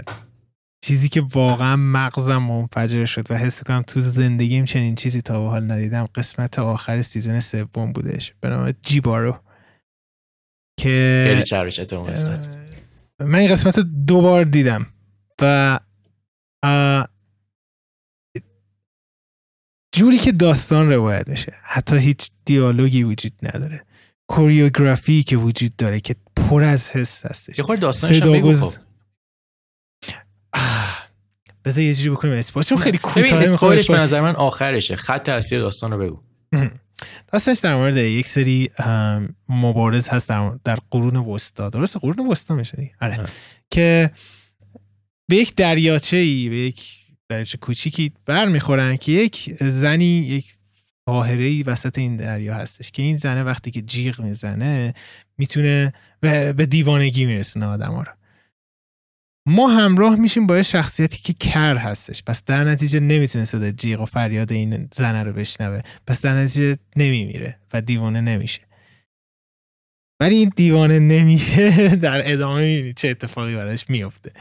چیزی که واقعا مغزم منفجر شد و حس کنم تو زندگیم چنین چیزی تا به حال ندیدم قسمت آخر season سوم بودش. به نام جیبارو. که خیلی چربشت اون قسمت. من این قسمت رو دو بار دیدم و جوری که داستان روایت میشه. حتی هیچ دیالوگی وجود نداره. کوریوگرافی که وجود داره که پر از حس هستش. یه خورده داستانش هم بگو. [sighs] بذار یه جوری بکنیم. اسپویل چون خیلی کوتاه اسپویلش به نظر من آخرشه. خط اصلی داستان رو بگو. [laughs] داستانش در مورد یک سری مبارز هست در, در قرون وسطا. درست قرون وسطا میشه آره. که به یک دریاچه ای به یک دریاچه کوچیکی برمیخورن که یک زنی یک طاهره وسط این دریا هستش که این زنه وقتی که جیغ می‌زنه می‌تونه به دیوانگی میرسونه آدم ها رو. ما همراه میشیم با شخصیتی که کر هستش. پس در نتیجه نمی‌تونه صدا جیغ و فریاد این زنه رو بشنوه. پس در نتیجه نمیمیره و دیوانه نمیشه. ولی این دیوانه نمیشه [laughs] در ادامه می‌بینید چه اتفاقی براش میفته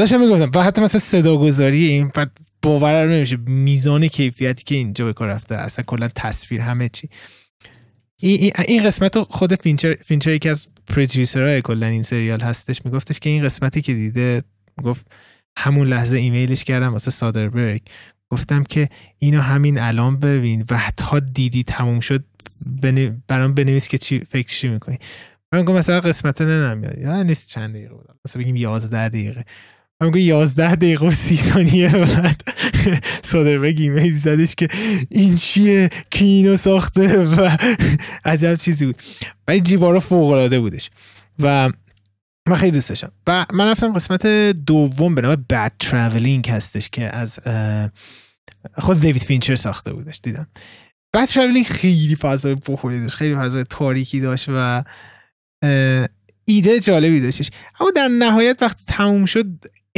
داشتم می‌گفتم و حتی مثلا صدا گذاری این باور نمیشه میزان کیفیتی که اینجا به کار رفته اصلا کلا تصویر همه چی. این, قسمت خود فینچر فینچر یکی از producer های کلا این سریال هستش. میگفتش که این قسمتی که دیده گفت همون لحظه ایمیلش کردم واسه سادربرگ گفتم که اینو همین الان ببین. و تا دیدی تموم شد. برام بنویس که چی فکرشی می‌کنی. من گفتم مثلا قسمت نه نمیاد یا نیست چند دقیقه بود. مثلا بگیم 11 دقیقه. گفت 11 دقیقه و 30 ثانیه بعد [laughs] سادربرگ ایمیل زدش که این چیه کی اینو ساخته و [laughs] عجب چیزی بود. ولی جیبارو فوق العاده بودش. و من خیلی دوست داشتم. و من رفتم قسمت دوم به نام Bad Travelling هستش که از خود دیوید فینچر ساخته بودش دیدم. بد ترافلینگ خیلی فضای بخوری داشت خیلی فضای تاریکی داشت و ایده جالبی داشتش. اما در نهایت وقتی تموم شد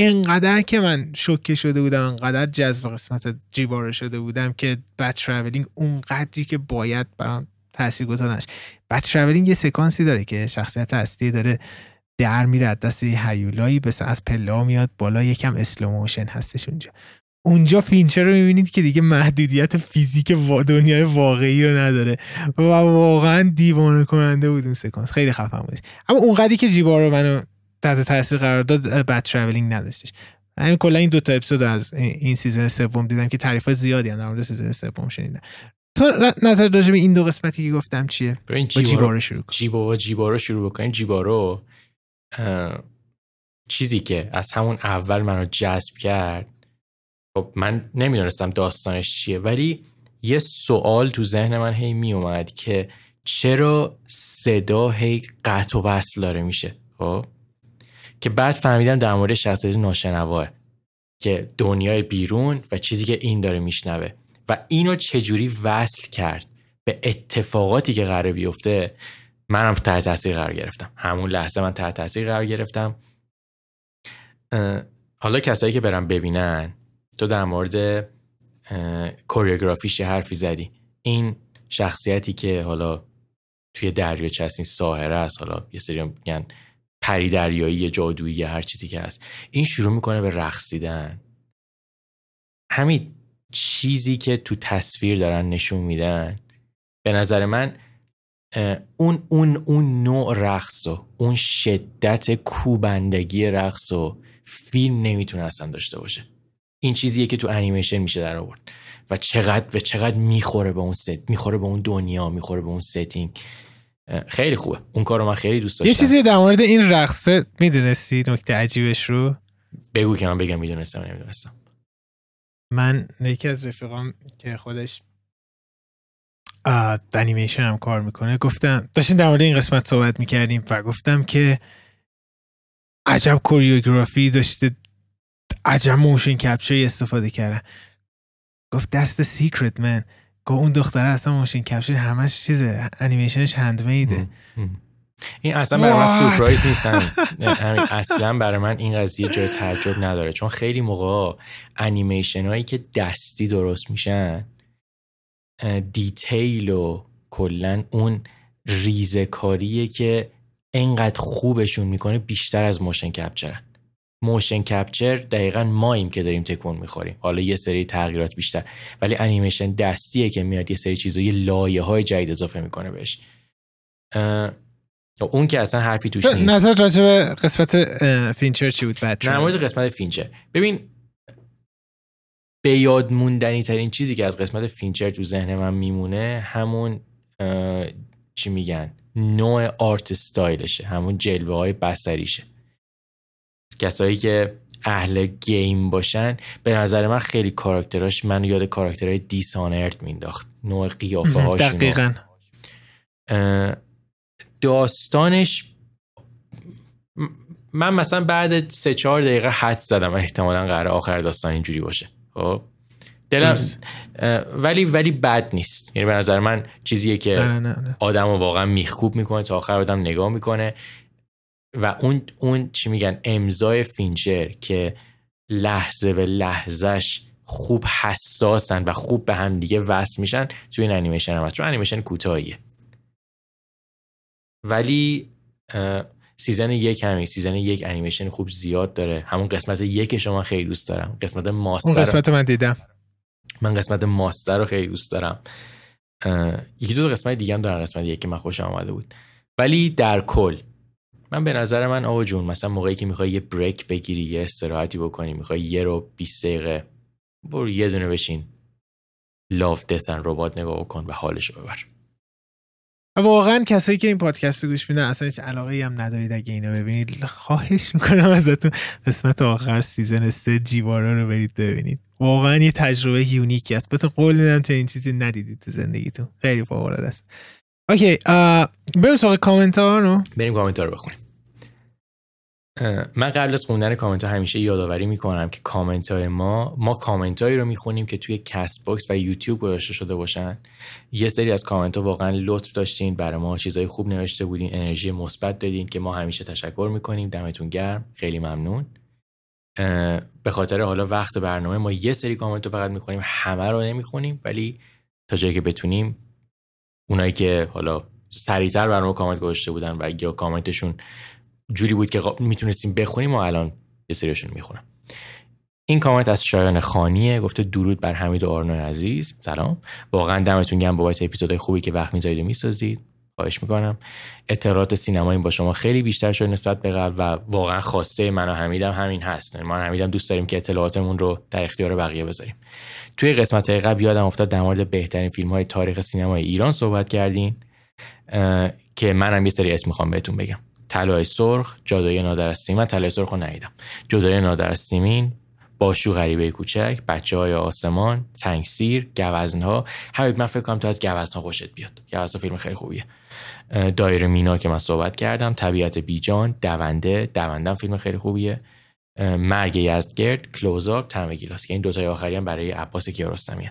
انقدر که من شوکه شده بودم انقدر جذب قسمت جیباره شده بودم که بد ترافلینگ اونقدری که باید برام تاثیر گذارنش بد ترافلینگ یه سکانسی داره که شخصیت اصلی داره در میره دست هیولایی بس از پلا میاد بالا یکم اسلو موشن هستش اونجا. اونجا فینچر رو می‌بینید که دیگه محدودیت فیزیک و دنیای واقعی رو نداره. و واقعا دیوانه کننده بود اون سکانس. خیلی خفن بود اما اونقدری که جیبارو منو تحت تاثیر قرار داد Bad Travelling نداشتش. همین کلا این دو تا اپیزود از این season سوم دیدم که تعریف زیادی در مورد season سوم شنیدم. تو نظر راجع به این دو قسمتی که گفتم چیه؟ با جیبارو شروع کن. جیبارو جیبارو شروع بکنیم جیبارو چیزی که از همون اول منو جذب کرد خب من نمی‌دونستم داستانش چیه ولی یه سوال تو ذهن من هی می اومد که چرا صدا هی قطع و وصل داره میشه؟ خب؟ که بعد فهمیدم در مورد شخصیت ناشنواه که دنیای بیرون و چیزی که این داره میشنوه. و اینو چجوری وصل کرد به اتفاقاتی که قرار بیفته منم تحت تاثیر قرار گرفتم. همون لحظه من تحت تاثیر قرار گرفتم. حالا کسایی که برم ببینن تو در مورد کوریوگرافیش حرفی زدی؟ این شخصیتی که حالا توی دریاچه هست این ساهره است حالا یه سری میگن پری دریایی جادویی هر چیزی که هست. این شروع می‌کنه به رقصیدن همین چیزی که تو تصویر دارن نشون میدن به نظر من اون اون اون نوع رقص و اون شدت کوبندگی رقص و فیلم نمی‌تونه اصلا داشته باشه. این چیزیه که تو انیمیشن میشه در آورد. و چقدر و چقدر می‌خوره به اون ست می‌خوره به اون دنیا می‌خوره به اون setting. خیلی خوبه. اون کارو من خیلی دوست داشتم. یه چیزی در مورد این رقصه می‌دونستی؟ نکته عجیبش رو؟ بگو که من بگم می‌دونستم نمی‌دونستم. من یکی از رفیقام که خودش انیمیشن هم کار می‌کنه گفتم داشتیم در مورد این قسمت صحبت می‌کردیم و گفتم که عجب choreography داشته عجب motion capture استفاده کردن. گفت that's the secret man گفت اون دختره اصلا motion capture همش چیزه انیمیشنش handmade ه این اصلا برای من سورپرایز نیست اصلا برای من این قضیه جای تعجب نداره. چون خیلی موقع انیمیشن هایی که دستی درست میشن detail و کلا اون ریزکاریه که انقدر خوبشون می‌کنه بیشتر از motion capture ن motion capture دقیقا ماییم که داریم تکون می‌خوریم. حالا یه سری تغییرات بیشتر. ولی انیمیشن دستیه که میاد یه سری چیزایی لایه های جدید اضافه می‌کنه بهش. اون که اصلا حرفی توش نیست. نظر راجع به قسمت فینچر چی بود بعد؟ نه مورد قسمت فینچر. ببین به یاد موندنی ترین چیزی که از قسمت فینچر تو ذهن من میمونه همون چی میگن؟ نوع art style شه همون جلوه های بصریشه کسایی که اهل game باشن به نظر من خیلی کاراکتراش منو یاد کاراکترهای Dishonored مینداخت. نوع قیافه هاش [laughs] دقیقا داستانش من مثلا بعد سه چهار دقیقه حد زدم. احتمالا قرار آخر داستان اینجوری باشه. خب؟ دلم ولی ولی بد نیست. یعنی به نظر من چیزیه که آدم رو واقعا میخوب می‌کنه تا آخر آدم نگاه می‌کنه. و اون اون چی میگن امضای فینچر که لحظه به لحظهش خوب حساسن و خوب به هم دیگه وصل میشن توی این انیمیشن هم هست. چون انیمیشن کوتاهیه. ولی season یک همین season یک انیمیشن خوب زیاد داره. همون قسمت یک شما خیلی دوست دارم. قسمت ماستر اون قسمت من دیدم. من قسمت ماستر رو خیلی دوست دارم. یکی دو قسمت دیگه هم دارم. قسمت یک که من خوش آمده بود. ولی در کل من به نظر من آقا جون مثلا موقعی که می‌خوای یه break بگیری یه استراحتی بکنی می‌خوای یه رو 20 دقیقه برو یه دونه بشین Love Death and Robots نگاه کن و حالش ببر. واقعا کسایی که این پادکست رو گوش میدن اصلا هیچ علاقه هم ندارید اگه اینو ببینید. خواهش می‌کنم ازتون قسمت آخر season سه جیبارو رو برید ببینید. واقعا یه تجربه unique ی است. بهتون قول میدم چنین چیزی ندیدید تو زندگیتون. خیلی فوق است. okay بریم سراغ کامنت ها رو بریم کامنت ها رو بخونیم. من قبل از خوندن کامنت ها همیشه یادآوری می‌کنم که کامنت های ما ما کامنت هایی رو می‌خونیم که توی کست باکس و یوتیوب گذاشته شده باشن. یه سری از کامنت ها واقعا لطف داشتین برای ما چیزای خوب نوشته بودین انرژی مثبت دادین که ما همیشه تشکر می‌کنیم. دمتون گرم. خیلی ممنون. به خاطر حالا وقت برنامه ما یه سری کامنت رو فقط می‌خونیم همه رو نمی‌خونیم ولی تا جایی که بتونیم اونایی که حالا سریعتر برنامه کامنت گذاشته بودن و یا کامنتشون جوری بود که می‌تونستیم بخونیم و الان یه سریشون می‌خونم. این کامنت از شایان خانیه گفته درود بر حمید و آرنو عزیز. سلام. واقعا دمتون گرم بابت اپیزودهای خوبی که وقت می‌ذارید و می‌سازید. خواهش می‌کنم. اطلاعات سینمایی با شما خیلی بیشتر شده نسبت به قبل و واقعا خواسته من و حمیدم همین هست. من حمیدم دوست داریم که اطلاعاتمون رو در اختیار بقیه بذاریم. توی قسمت های قبل یادم افتاد در مورد بهترین فیلم های تاریخ سینمای ایران صحبت کردین که منم یه سری اسم می‌خوام بهتون بگم. طلای سرخ جادوی نادر سیمین طلای سرخ رو ندیدم. جادوی نادر سیمین باشو غریبه کوچک بچه های آسمان تنگسیر گوزن ها همین من فکر کنم تو از گوزن ها خوشت بیاد. گوزن فیلم خیلی خوبیه. دایره مینا که من صحبت کردم طبیعت بیجان دونده. دوندم فیلم خیلی خوبیه. مرگ یزدگرد کلوزآپ تم گیلاس. که این دوتای آخری هم برای عباس کیارستمی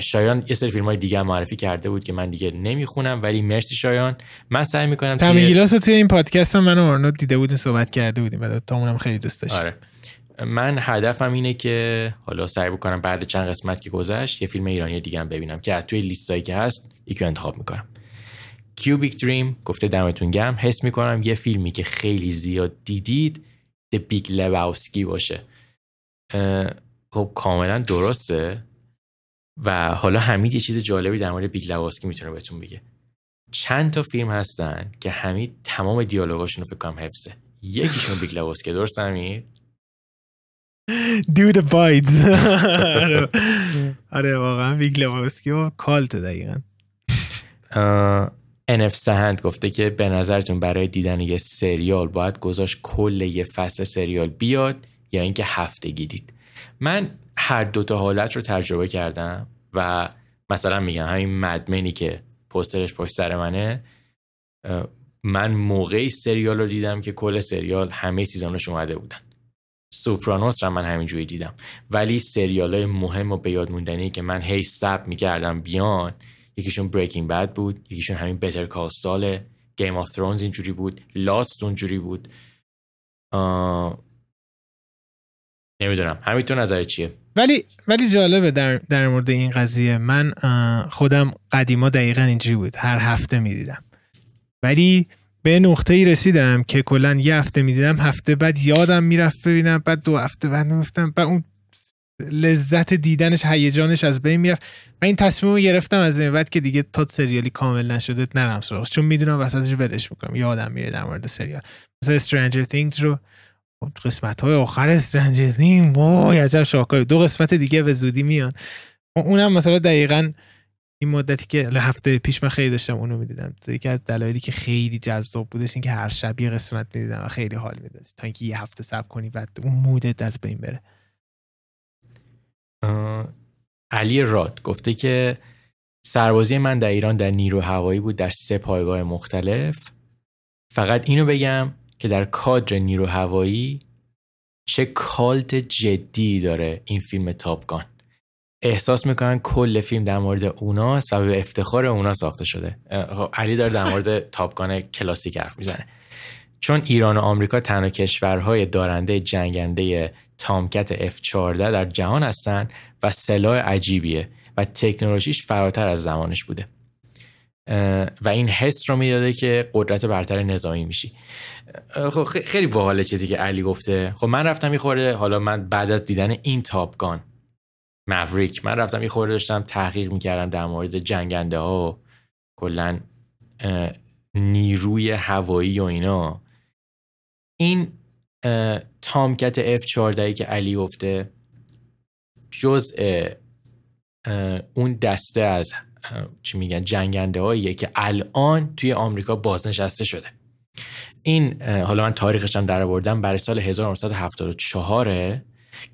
شایان یه سری فیلم های دیگه معرفی کرده بود که من دیگه نمی‌خونم ولی مرسی شایان. من سعی می‌کنم طعم گیلاس توی این پادکست هم من و آرنو دیده بودیم صحبت کرده بودیم دوتامونم خیلی دوست داشت. آره. من هدفم اینه که حالا سعی بکنم بعد چند قسمت که گذشت یه فیلم ایرانی دیگه هم ببینم که از توی لیستایی که هست یکی انتخاب می‌کنم. Cubic Dream گفته دمتون گرم حس می‌کنم یه فیلمی که خیلی زیاد دیدید The Big Lebowski باشه. خب کاملا درسته. و حالا حمید یه چیز جالبی در مورد Big Lebowski می‌تونه بهتون بگه. چند تا فیلم هستن که حمید تمام دیالوگاشون رو فکر کنم حفظه. یکیشون Big Lebowski درست حمید؟ [laughs] Dude abides [laughs] آره واقعا Big Lebowski و cult دقیقا. NF سهند گفته که به نظرتون برای دیدن یه سریال باید گذاشت کل یه فصل سریال بیاد یا اینکه هفتگی دید من هر دوتا حالت رو تجربه کردم و مثلا میگم همین Mad Men ی که پوسترش پشت سر منه من موقعی سریال رو دیدم که کل سریال همه season اش اومده بودن. Sopranos رو من همینجوری دیدم. ولی سریال های مهم و به یاد موندنی که من هی صبر می‌کردم بیان یکیشون Breaking Bad بود یکیشون همین Better Call Saul Game of Thrones اینجوری بود Lost اونجوری بود. نمی‌دونم. همین تو نظر چیه؟ ولی ولی جالبه در, در مورد این قضیه. من خودم قدیما دقیقا اینجوری بود. هر هفته می‌دیدم. ولی به نقطه ای رسیدم که کلا یه هفته می‌دیدم هفته بعد یادم می‌رفت ببینم بعد دو هفته بعد میفتم بعد اون لذت دیدنش هیجانش از بین می‌رفت. من این تصمیم رو گرفتم از این بعد که دیگه تا سریالی کامل نشده نرم سراغش. چون می‌دونم وسطش ولش می‌کنم. یادم میره در مورد سریال. مثلا Stranger Things رو قسمت های آخر Stranger Things وای عجب شاکاری دو قسمت دیگه به زودی میان. اونم مثلا دقیقا این مدتی که هفته پیش من خیلی داشتم اونو می‌دیدم. یکی از دلایلی که خیلی جذاب بودش این که هر شب یه قسمت می‌دیدم و خیلی حال می‌داد. تا اینکه یه هفته صبر کنی بعد اون مودت از بین بره. علی راد گفته که سربازی من در ایران در نیرو هوایی بود در سه پایگاه مختلف. فقط اینو بگم که در کادر نیرو هوایی چه کالت جدی داره این فیلم تاپگان احساس می‌کنن کل فیلم در مورد اوناست و به افتخار اونا ساخته شده. خب، علی داره در مورد تاپگان کلاسیک حرف می‌زنه. چون ایران و آمریکا تنها کشورهای دارنده جنگنده تامکت F14 در جهان هستن و سلاح عجیبیه و تکنولوژیش فراتر از زمانش بوده. و این حس رو می‌داده که قدرت برتر نظامی میشی. خب خیلی باحال چیزی که علی گفته. خب من رفتم میخورده حالا من بعد از دیدن این تاپگان موریک من رفتم میخورده داشتم تحقیق می‌کردم در مورد جنگنده ها کلا نیروی هوایی و اینا. این تامکت F14 که علی گفته جزء اون دسته از چی میگن جنگنده هاییه که الان توی آمریکا بازنشسته شده. این حالا من تاریخش هم در بردم برای سال 1974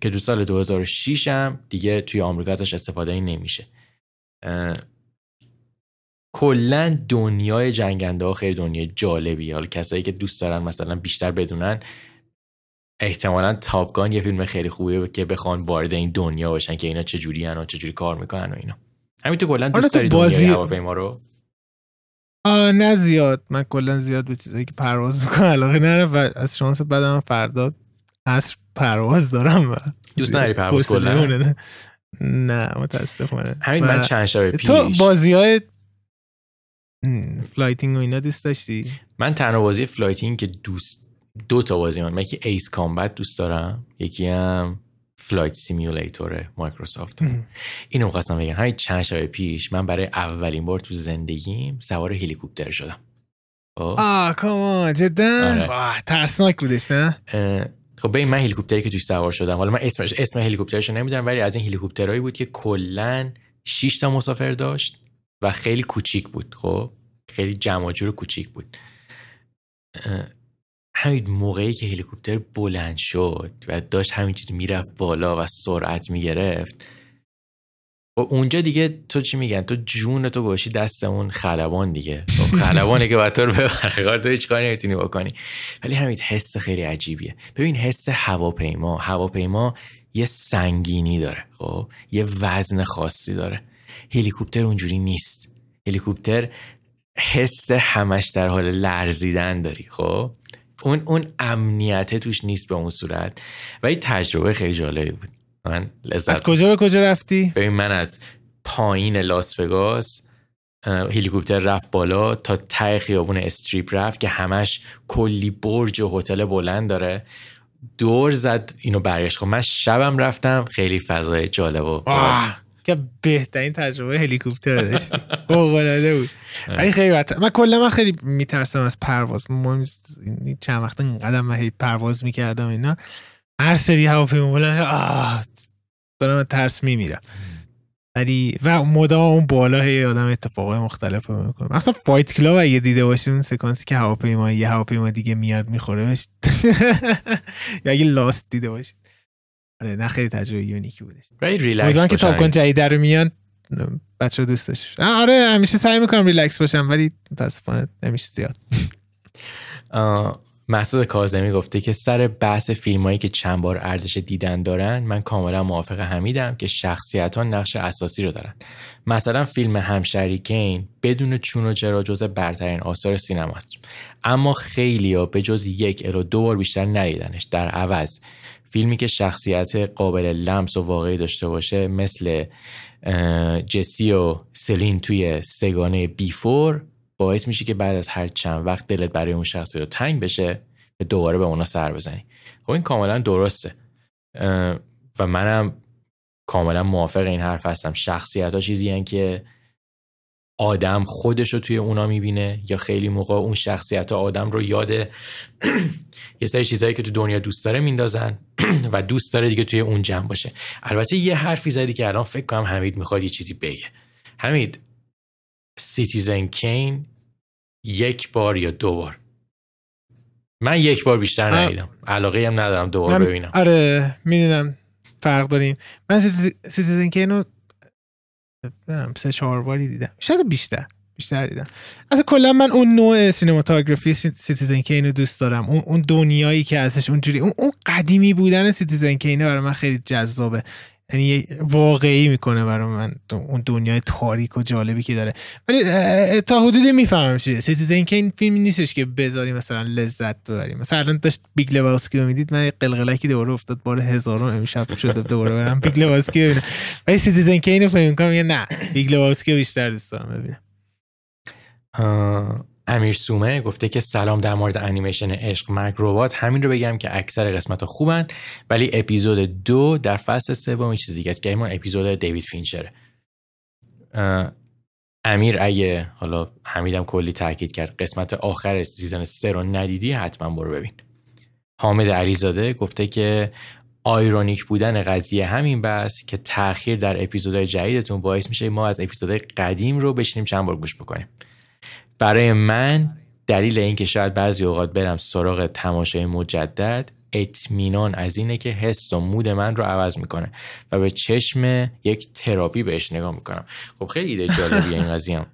که دو سال 2006 هم دیگه توی آمریکا ازش استفاده نمیشه. کلا دنیای جنگنده ها خیلی دنیای جالبی حالا کسایی که دوست دارن مثلا بیشتر بدونن احتمالا تاپگان یه فیلم خیلی خوبیه که بخوان وارد این دنیا باشن که اینا چجوری هن و چجوری کار می‌کنن و اینا. همین تو کلا دوست داری بازی... دنیای هواپیما رو؟ آه نه زیاد. من کلا زیاد به چیزایی که پرواز می‌کنن علاقه ندارم و از شانس بدم فردا عصر پرواز دارم و دوست نداری پرواز کلا؟ نه. متاسفانه. همین من چند شب پیش. تو بازی های flighting و اینا دوست داشتی؟ من تنها بازی flighting که دوست دو تا بازی من. یکی Ace Combat دوست دارم. یکی هم Flight Simulator مایکروسافت اینو خواستم بگم. همین چند شب پیش من برای اولین بار تو زندگیم سوار هلیکوپتر شدم. خب؟ آه کاما جدا؟ آره. ترسناک بودش نه؟ خب به من هلیکوپتری که توش سوار شدم حالا من اسمش اسم هلیکوپترش نمی‌دونم ولی از این هلیکوپترهایی بود که کلا 6 تا مسافر داشت و خیلی کوچیک بود. خب خیلی جمع جور کوچیک بود. همین موقعی که هلیکوپتر بلند شد و داشت همینجوری می‌رفت بالا و سرعت می‌گرفت و اونجا دیگه تو چی میگن؟ تو جون تو باشی دست اون خلبان دیگه. خب خلبانه که باید تو رو ببره. تو هیچ کاری نمی‌تونی بکنی. ولی همین حس خیلی عجیبیه. ببین حس هواپیما. هواپیما یه سنگینی داره خب؟ یه وزن خاصی داره. هلیکوپتر اونجوری نیست. هلیکوپتر حس همش در حال لرزیدن داری خب؟ اون اون امنیت توش نیست به اون صورت. ولی تجربه خیلی جالبی بود. من لذت از کجا به کجا رفتی؟ ببین من از پایین لاس وگاس هلیکوپتر رفت بالا تا ته خیابون استریپ رفت که همش کلی برج و هتل بلند داره. دور زد اینو برگشت. خب من شبم رفتم خیلی فضای جالب و که بهترین تجربه هلیکوپتر داشتی. فوق بود. ولی خیلی من کلا من خیلی میترسم از پرواز. ما چند وقت قدم من پرواز می‌کردم اینا. هر سری هواپیما بلند دارم ترس میمیرم. ولی و مدام اون بالا هی آدم اتفاقای مختلف رو می‌کنه. اصلا فایت کلاب اگه دیده باشید اون سکانسی که هواپیما یه هواپیما دیگه میاد می‌خوره [laughs] یا اگه لاست دیده باشید آره نه خیلی تجربه unique ی بودش. ریلکس امیدوارم که باشن. Top Gun جدید در میاد. بچه دوست داشت آره همیشه سعی می‌کنم ریلکس باشم ولی متاسفانه نمیشه زیاد. مسعود کاظمی گفته که سر بحث فیلمایی که چند بار ارزش دیدن دارن من کاملا موافق حمیدم که شخصیت ها نقش اساسی رو دارن. مثلا فیلم همشهری کین بدون چون و چرا جز برترین آثار سینما است اما خیلی ها به جز یک الی دو بار بیشتر ندیدنش. در عوض فیلمی که شخصیت قابل لمس و واقعی داشته باشه مثل جسی و سلین توی سگانه بیفور باعث میشه که بعد از هر چند وقت دلت برای اون شخصی رو تنگ بشه و دوباره به اونا سر بزنی. خب این کاملا درسته. و منم کاملا موافق این حرف هستم. شخصیت ها چیزی هن که آدم خودش رو توی اونا می‌بینه یا خیلی موقع اون شخصیت ها آدم رو یاد [clears throat] یه سری چیزهایی که تو دنیا دوست داره میندازن [clears throat] و دوست داره دیگه توی اون جمع باشه. البته یه حرفی زدی که الان فکر کنم حمید می‌خواد یه چیزی بگه. حمید Citizen Kane یک بار یا دو بار. من یک بار بیشتر. ندیدم. علاقه هم ندارم دوبار ببینم. آره می‌دونم. فرق داریم من Citiz- Citizen Kane رو سه چهار باری دیدم. شاید بیشتر. بیشتر دیدم. اصلا کلا من اون نوع cinematography Ci- Citizen Kane رو دوست دارم. اون اون دنیایی که ازش اونجوری اون, اون قدیمی بودن Citizen Kane ه برای من خیلی جذابه. یعنی واقعی می‌کنه برای من اون دنیای تاریک و جالبی که داره. ولی تا حدودی می‌فهمم چیه. Citizen Kane فیلمی نیستش که بذاری مثلا لذت ببریم مثلا الان داشت Big Lebowski رو می‌دید من قلقلکی دوباره افتاد بار هزارم امشب شده دوباره برم Big Lebowski ببینم. ولی Citizen Kane رو فکر می‌کنم نه Big رو بیشتر دوست دارم ببینم. امیر سومه گفته که سلام در مورد انیمیشن عشق مرگ ربات. همین رو بگم که اکثر قسمت خوبن ولی اپیزود دو در فصل سوم چیز دیگه است که همون اپیزود دیوید فینچره اه، امیر اگه حالا حمیدم کلی تاکید کرد قسمت آخر season سه رو ندیدی حتما برو ببین. حامد علیزاده گفته که ironic بودن قضیه همین بس که تاخیر در اپیزودهای جدیدتون باعث میشه ما از اپیزودهای قدیم رو بشینیم چند بار گوش بکنیم. برای من دلیل اینکه شاید بعضی اوقات برم سراغ تماشای مجدد اطمینان از اینه که حس و mood من رو عوض می‌کنه و به چشم یک تراپی بهش نگاه می‌کنم. خب خیلی ایده جالبیه این قضیه.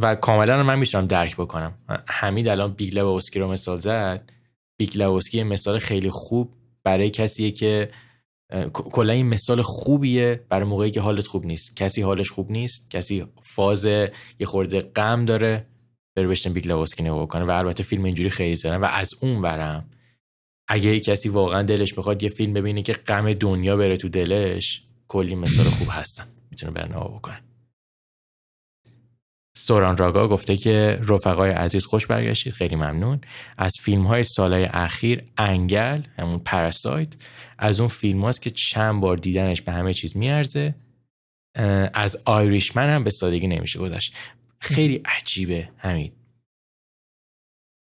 و کاملا من می‌تونم درک بکنم. حمید الان Big Lebowski رو مثال زد. Big Lebowski یه مثال خیلی خوب برای کسیه که کلا این مثال خوبیه برای موقعی که حالت خوب نیست. کسی حالش خوب نیست کسی فاز یه خورده غم داره بره بشینه Big Lebowski نگاه کنه و البته فیلم اینجوری خیلی زدن و از اون برم اگه کسی واقعا دلش می‌خواد یه فیلم ببینه که غم دنیا بره تو دلش کلی مثال خوب هستن. می‌تونه بره نگاه بکنه. سوران راگا گفته که رفقای عزیز خوش برگشتید خیلی ممنون. از فیلم های سالهای اخیر انگل همون پراسایت از اون فیلم هاست که چند بار دیدنش به همه چیز میارزه. از آیریشمن هم به سادگی نمیشه گذشت. خیلی عجیبه همین.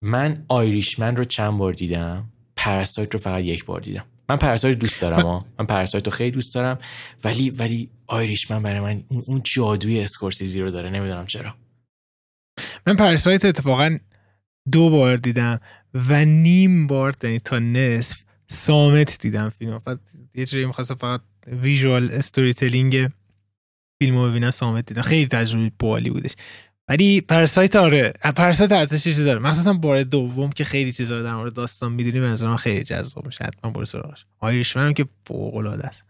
من Irishman رو چند بار دیدم Parasite رو فقط یک بار دیدم. من Parasite دوست دارم ها. من Parasite رو خیلی دوست دارم ولی ولی Irishman برای من اون جادوی اسکورسیزی رو داره نمی‌دونم چرا. من Parasite اتفاقا دو بار دیدم و نیم بار یعنی تا نصف صامت دیدم فیلم فقط یه جوری می‌خواستم فقط visual storytelling فیلم رو ببینم صامت دیدم. خیلی تجربه بالی بودش. ولی پرسایت آره پرسایت ارزش چیزی داره. مخصوصا بار دوم که خیلی چیزا در مورد داستان می‌دونی به من خیلی جذاب میشه. حتما برو سراغش. آیریشمن که فوق العاده است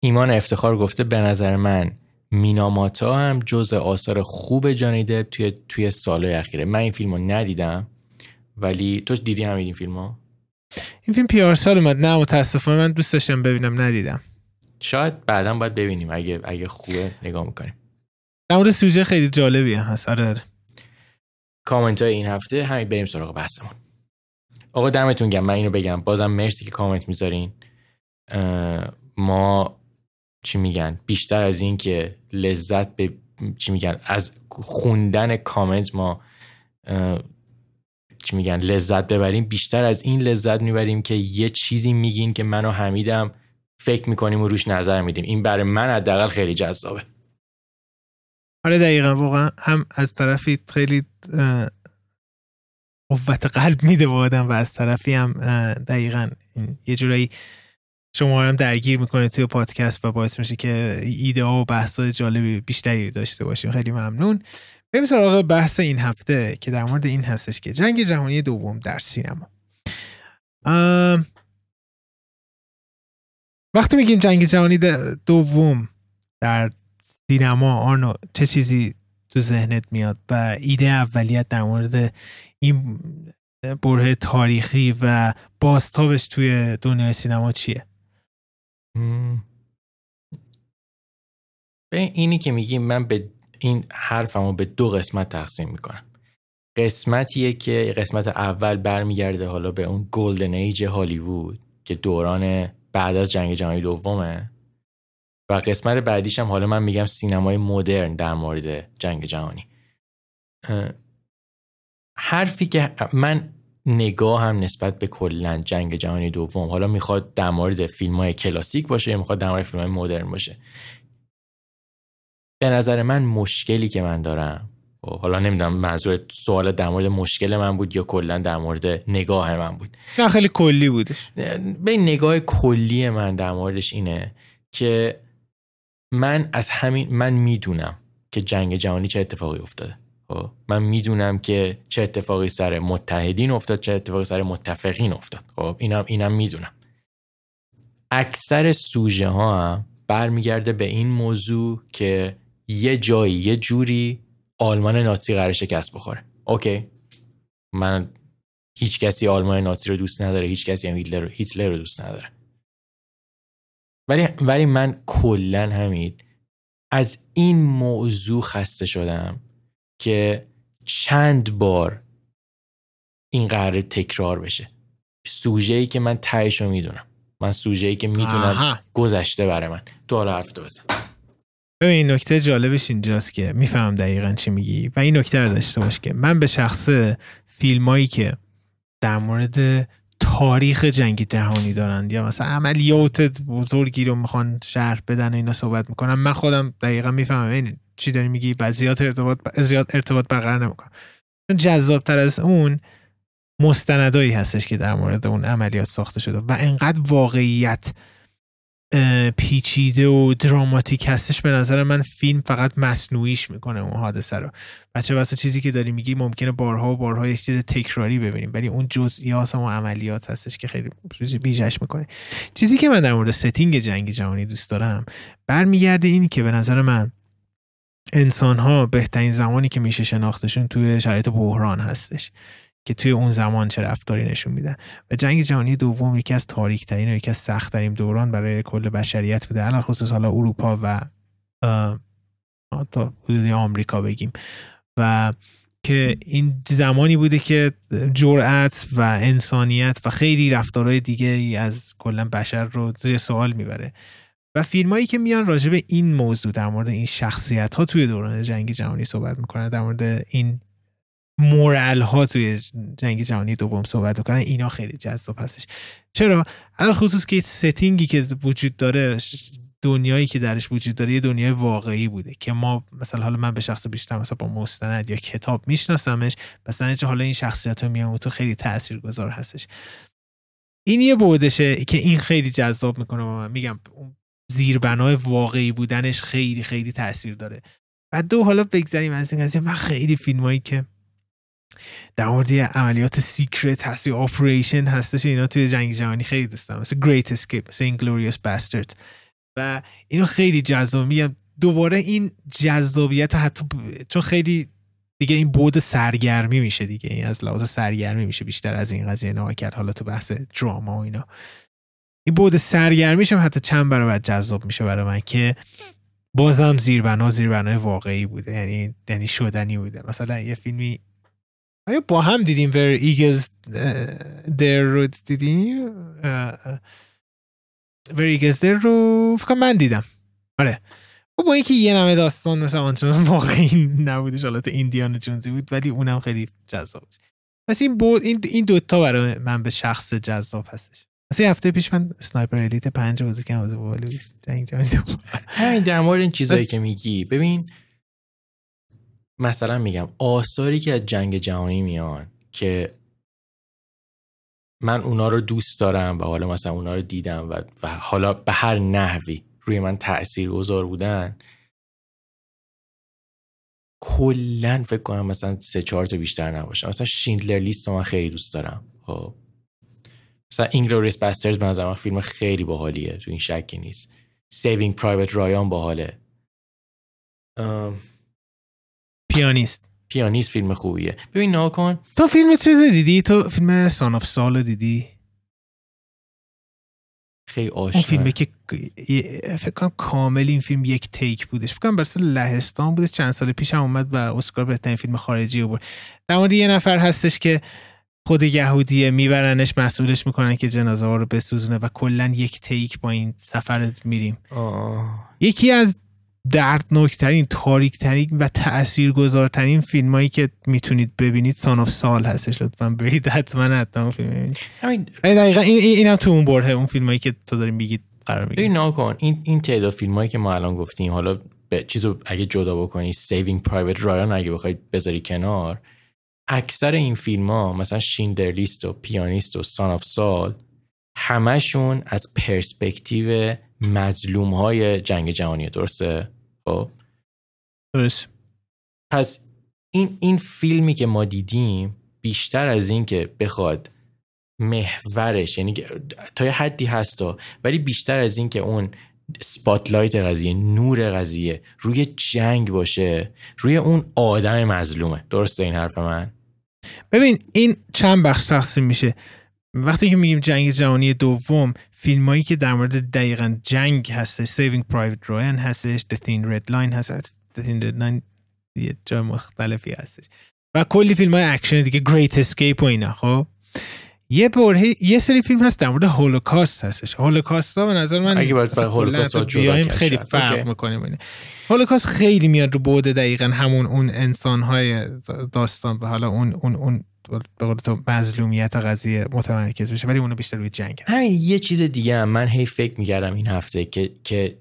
ایمان افتخار گفته به نظر من میناماتا هم جز آثار خوب جانی دپ توی توی سالهای اخیره. من این فیلم رو ندیدم ولی تو دیدی همین این فیلم ها؟ این فیلم پیار سال اومد. نه متاسفانه من دوست داشتم ببینم ندیدم. شاید بعدا باید ببینیم. اگه اگه خوبه نگاه می‌کنیم. در مورد سوژه خیلی جالبی هم هست. آره آره. کامنت های این هفته. همین بریم سراغ بحثمون. آقا دمتون گم من اینو بگم. بازم مرسی که کامنت می‌ذارین. ما چی میگن؟ بیشتر از این که لذت به چی میگن از خوندن کامنت ما چی میگن لذت ببریم. بیشتر از این لذت می‌بریم که یه چیزی میگین که من و حمیدم فکر می‌کنیم و روش نظر میدیم. این برای من حداقل خیلی جذابه. آره دقیقا واقعا هم از طرفی خیلی قوت قلب میده به آدم و از طرفی هم دقیقا یه جورایی شما هم درگیر می‌کنه توی پادکست و باعث میشه که ایده ها و بحث های جالبی بیشتری داشته باشیم. خیلی ممنون. بریم سراغ بحث این هفته که در مورد این هستش که جنگ جهانی دوم در سینما. وقتی میگیم جنگ جهانی دوم در سینما آرنو چه چیزی تو ذهنت میاد و ایده اولیت در مورد این بره تاریخی و بازتابش توی دنیای سینما چیه؟ به اینی که میگیم من به این حرفمو به دو قسمت تقسیم می‌کنم. قسمتیه که قسمت اول برمیگرده حالا به اون گلدن ایج هالیوود که دوران بعد از جنگ جهانی دومه. و قسمت بعدیش هم حالا من میگم سینمای مدرن در مورد جنگ جهانی. حرفی که من نگاه هم نسبت به کلا جنگ جهانی دوم. حالا می‌خواد در مورد فیلم های کلاسیک باشه یا می‌خواد در مورد فیلم های مدرن باشه. به نظر من مشکلی که من دارم خب، حالا نمی‌دونم منظور سوال در مورد مشکل من بود یا کلا در مورد نگاه من بود. نه خیلی کلی بودش. به نگاه کلی من در موردش اینه که من از همین من می‌دونم که جنگ جهانی چه اتفاقی افتاده. من می‌دونم که چه اتفاقی سر متحدین افتاد چه اتفاقی سر متفقین افتاد. خب اینم اینم می‌دونم. اکثر سوژه ها هم برمیگرده به این موضوع که یه جایی یه جوری آلمان نازی قرار شکست بخوره. اوکی. من هیچ کسی آلمان نازی رو دوست نداره هیچ کسی هم هیتلر رو, هیتلر رو دوست نداره. ولی ولی من کلا همین از این موضوع خسته شدم که چند بار این قرار تکرار بشه. سوژه ای که من تهشو می‌دونم. من سوژه ای که می‌دونم گذشته برای من. تو حالا حرف تو بزن. این نکته جالبش اینجاست که می‌فهمم دقیقا چی میگی. و این نکته رو داشته باش که من به شخص فیلمایی که در مورد تاریخ جنگی جهانی دارن یا مثلا عملیات بزرگی رو می‌خوان شرح بدن و اینا صحبت می‌کنم من خودم دقیقا می‌فهمم. این چی داری میگی؟ بعد زیاد ارتباط زیاد ارتباط برقرار نمی‌کنم. جذاب تر از اون مستندایی هستش که در مورد اون عملیات ساخته شده و انقدر واقعیت پیچیده و دراماتیک هستش به نظر من فیلم فقط مصنوعیش می‌کنه اون حادثه رو. بچه واسه چیزی که داری میگی ممکنه بارها و بارها یه چیز تکراری ببینیم ولی اون جزئیات و عملیات هستش که خیلی ویژه‌ش می‌کنه. چیزی که من در مورد setting جنگ جهانی دوست دارم برمیگرده این که به نظر من انسان ها بهترین زمانی که میشه شناختشون توی شرایط بحران هستش که توی اون زمان چه رفتاری نشون میدن. و جنگ جهانی دوم یکی از تاریک ترین و یکی از سخت ترین دوران برای کل بشریت بوده. علی‌الخصوص حالا اروپا و تا آمریکا بگیم. و که این زمانی بوده که جرأت و انسانیت و خیلی رفتارهای دیگه از کلا بشر رو زیر سوال می‌بره. و فیلمایی که میان راجع به این موضوع در مورد این شخصیت ها توی دوران جنگ جهانی صحبت می‌کنن در مورد این مورال ها توی جنگ جهانی دوم صحبت می‌کنن اینا خیلی جذاب هستش. چرا؟ الان خصوص که ستینگی که وجود داره دنیایی که درش وجود داره یه دنیای واقعی بوده که ما مثلا حالا من به شخصه بیشتر مثلا با مستند یا کتاب میشناسمش مثلا حالا این شخصیت ها میان تو خیلی تاثیرگذار هستش. این یه بعدشه که این خیلی جذاب می‌کنه با من میگم زیربنای واقعی بودنش خیلی خیلی تاثیر داره. و دو حالا بگذاریم از این قضیه. من خیلی فیلمایی که در مورد عملیات secret هست یا operation هستش اینا توی جنگ جهانی خیلی دوست دارم. مثل Great Escape مثل Inglourious Basterd و اینو خیلی جذاب دوباره این جذابیت حتی چون خیلی دیگه این بود سرگرمی میشه دیگه. این از لحاظ سرگرمی میشه بیشتر از این قضیه نها حالا تو بحث دراما و اینا. این بود سرگرمیش هم حتی چند برابر جذاب میشه برای من که بازم زیربنا زیربنای واقعی بوده. یعنی یعنی شدنی بوده. مثلا یه فیلمی آیا با هم دیدیم Where Eagles There رو دیدیم؟ Where Eagles There رو فکر من دیدم. آره. خب با اینکه یه نمه داستان مثلا آنچنان [laughs] واقعی نبودش حالت ایندیان جونزی بود ولی اونم خیلی جذاب بود. پس این این این دوتا برای من به شخص جذاب هستش. مثلا هفته پیش من سنایپر الیت پنج بازی کردم از بالی جنگ همین در مورد این چیزایی که میگی. ببین مثلا میگم آثاری که از جنگ جهانی میان که من اونا رو دوست دارم و حالا مثلا اونا رو دیدم و, و حالا به هر نحوی روی من تأثیر گذار بودن کلا فکر کنم مثلا سه چهار تا بیشتر نباشه. مثلا Schindler's List رو من خیلی دوست دارم. خب. مثلا Inglourious Basterds به نظر فیلم خیلی باحالیه تو این شکی نیست. Saving Private Ryan باحاله. پیانیست. پیانیست فیلم خوبیه. ببین ناکن تو فیلم چیز دیدی؟ تو فیلم سان آف سال دیدی؟ خیلی آشنا. اون فیلمی که فکر کنم کامل این فیلم یک تیک بودش. فکر کنم برسه لهستان بودش. چند سال پیش هم اومد و اسکار بهترین فیلم خارجی بود در مورد یه نفر هستش که خود یهودیه میبرنش مسئولش می‌کنن که جنازه ها رو بسوزونه و کلا یک تیک با این سفر میریم. آه. یکی از دردناکترین تاریکترین و تاثیرگذارترین فیلم هایی که می‌تونید ببینید Son of Saul هستش. لطفا برید حتما حتما فیلم ببینید همین دقیقا این اینم تو اون برده اون فیلم هایی که تو داری میگید قرار میگید ناکن این این تعداد فیلم هایی که ما الان گفتیم حالا به چیزو اگه جدا بکنی Saving Private Ryan اگه بخوای بذاری کنار اکثر این فیلم ها مثلا Schindler's List و پیانیست و Son of Saul همشون از پرسپکتیو مظلوم های جنگ جهانی درسته؟ خب. درست. پس این این فیلمی که ما دیدیم بیشتر از این که بخواد محورش یعنی تا یه حدی هستا ولی بیشتر از این که اون سپاتلایت قضیه نور قضیه روی جنگ باشه روی اون آدم مظلومه. درسته این حرف من؟ ببین این چند بخش تقسیم میشه. وقتی که میگیم جنگ جهانی دوم فیلمایی که در مورد دقیقا جنگ هستش Saving Private Ryan هستش The Thin Red Line هست The Thin Red Line یه جای مختلفی هستش. و کلی فیلم های اکشن دیگه Great Escape و اینا خب؟ یه برهه یه سری فیلم هست در مورد هولوکاست هستش هولوکاست ها به نظر من اگه باید هولوکاست بیایم کرد خیلی. فرق. می‌کنیم اینه هولوکاست خیلی میاد رو بوده دقیقا همون اون انسان های داستان و حالا اون اون اون به قول تو مظلومیت قضیه متمرکز بشه ولی اونو بیشتر روی جنگ هست. همین یه چیز دیگه هم من هی فکر می‌کردم این هفته که که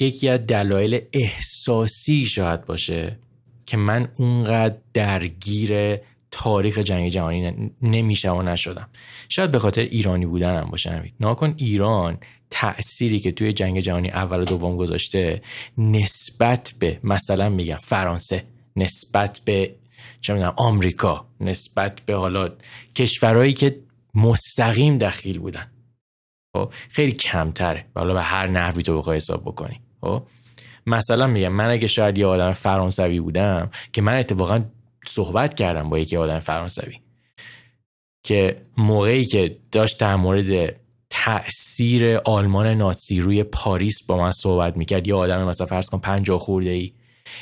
یکی از دلایل احساسی شاید باشه که من اونقدر درگیر تاریخ جنگ جهانی ن- نمیشم و نشدم. شاید به خاطر ایرانی بودنم باشه همین ناکن ایران تأثیری که توی جنگ جهانی اول و دوم گذاشته نسبت به مثلا میگم فرانسه نسبت به چه می‌دونم آمریکا نسبت به حالا کشورهایی که مستقیم دخیل بودن. خب خیلی کمتره. حالا به هر نحوی تو بخوای حساب بکنی. خب مثلا میگم من اگه شاید یه آدم فرانسوی بودم که من اتفاقا صحبت کردم با یکی آدم فرانسوی که موقعی که داشت در مورد تأثیر آلمان ناتسی روی پاریس با من صحبت می‌کرد یه آدم مثلا فرض کن پنجاه خورده ای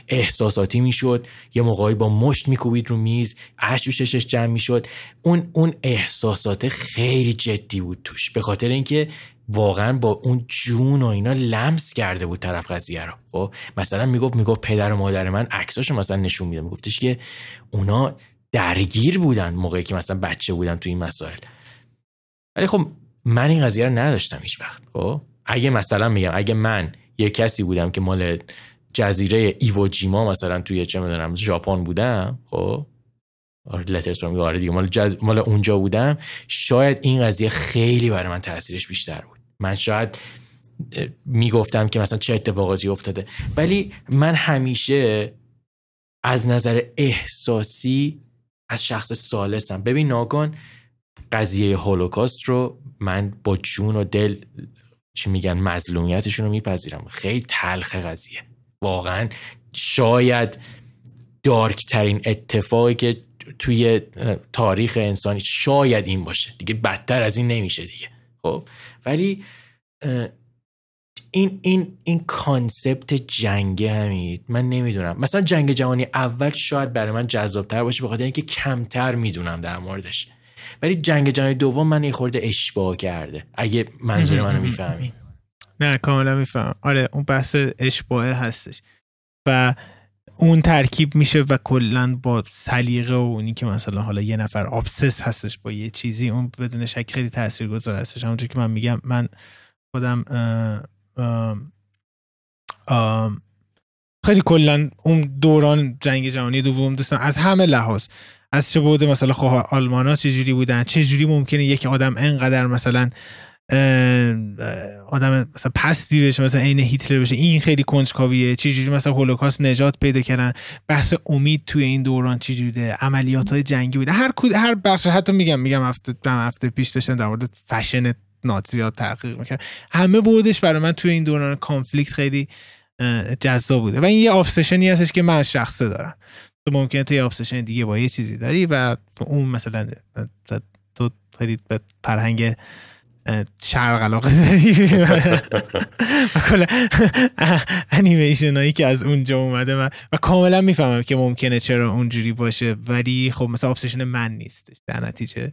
احساساتی می‌شد یه موقعی با مشت میکوبید رو میز اشک رو ششش جمع می‌شد. اون اون احساسات خیلی جدی بود توش. به خاطر اینکه واقعا با اون جون و اینا لمس کرده بود طرف قضیه رو. خب مثلا می‌گفت می‌گفت پدر و مادر من عکساشو مثلا نشون میده. میگفتش که اونا درگیر بودن موقعی که مثلا بچه بودن تو این مسائل. ولی خب من این قضیه رو نداشتم هیچ وقت. خب اگه مثلا میگم اگه من یه کسی بودم که مال جزیره ایووجیما مثلا توی چه می‌دونم ژاپن بودم خب آره لترز میگه آره دیگه مال, جز... مال اونجا بودم شاید این قضیه خیلی برای من تاثیرش بیشتر بود. من شاید می‌گفتم که مثلا چه اتفاقاتی افتاده. ولی من همیشه از نظر احساسی از شخص سالسم. ببین ناگان قضیه هولوکاست رو من با جون و دل چی میگن مظلومیتشون رو میپذیرم. خیلی تلخ قضیه. واقعا شاید دارک ترین اتفاقی که توی تاریخ انسانی شاید این باشه. دیگه بدتر از این نمیشه دیگه. خب؟ ولی این این این کانسپت جنگ همید من نمی‌دونم. مثلا جنگ جهانی اول شاید برای من جذابتر باشه به خاطر اینکه کمتر می‌دونم در موردش. ولی جنگ جهانی دوم من یه خورده اشتباه کرده اگه منظور منو می‌فهمی. نه کاملا میفهم آره اون بحث اشباهه هستش. و اون ترکیب میشه و کلا با سلیقه و اونی که مثلا حالا یه نفر آبسس هستش با یه چیزی اون بدون شک خیلی تاثیرگذار هستش. همونجور که من میگم من خودم خیلی کلا اون دوران جنگ جهانی دوم دوستان از همه لحاظ از چه بوده مثلا خواه آلمان ها چجوری بودن چجوری ممکنه یک آدم انقدر مثلا آدم مثلا پستی بشه مثلا عین هیتلر بشه. این خیلی کنجکاویه. چجوری مثلا هولوکاست نجات پیدا کردن. بحث امید توی این دوران چی بوده عملیات های جنگی بوده. هر کود هر بخش حتی میگم میگم هفته هفته پیش داشتن در مورد فشن نازی تحقیق می‌کرد همه بعدش برای من توی این دوران conflict خیلی جذاب بوده. و این یه obsession ی هستش که من شخصه دارم. تو ممکنه توی obsession دیگه با یه چیزی داری و اون مثلا تو خیلی به فرهنگ شرق علاقه داری. کلا انیمیشن هایی که از اونجا اومده من و کاملا می‌فهمم که ممکنه چرا اونجوری باشه ولی خب مثلا آبسشن من نیست در نتیجه.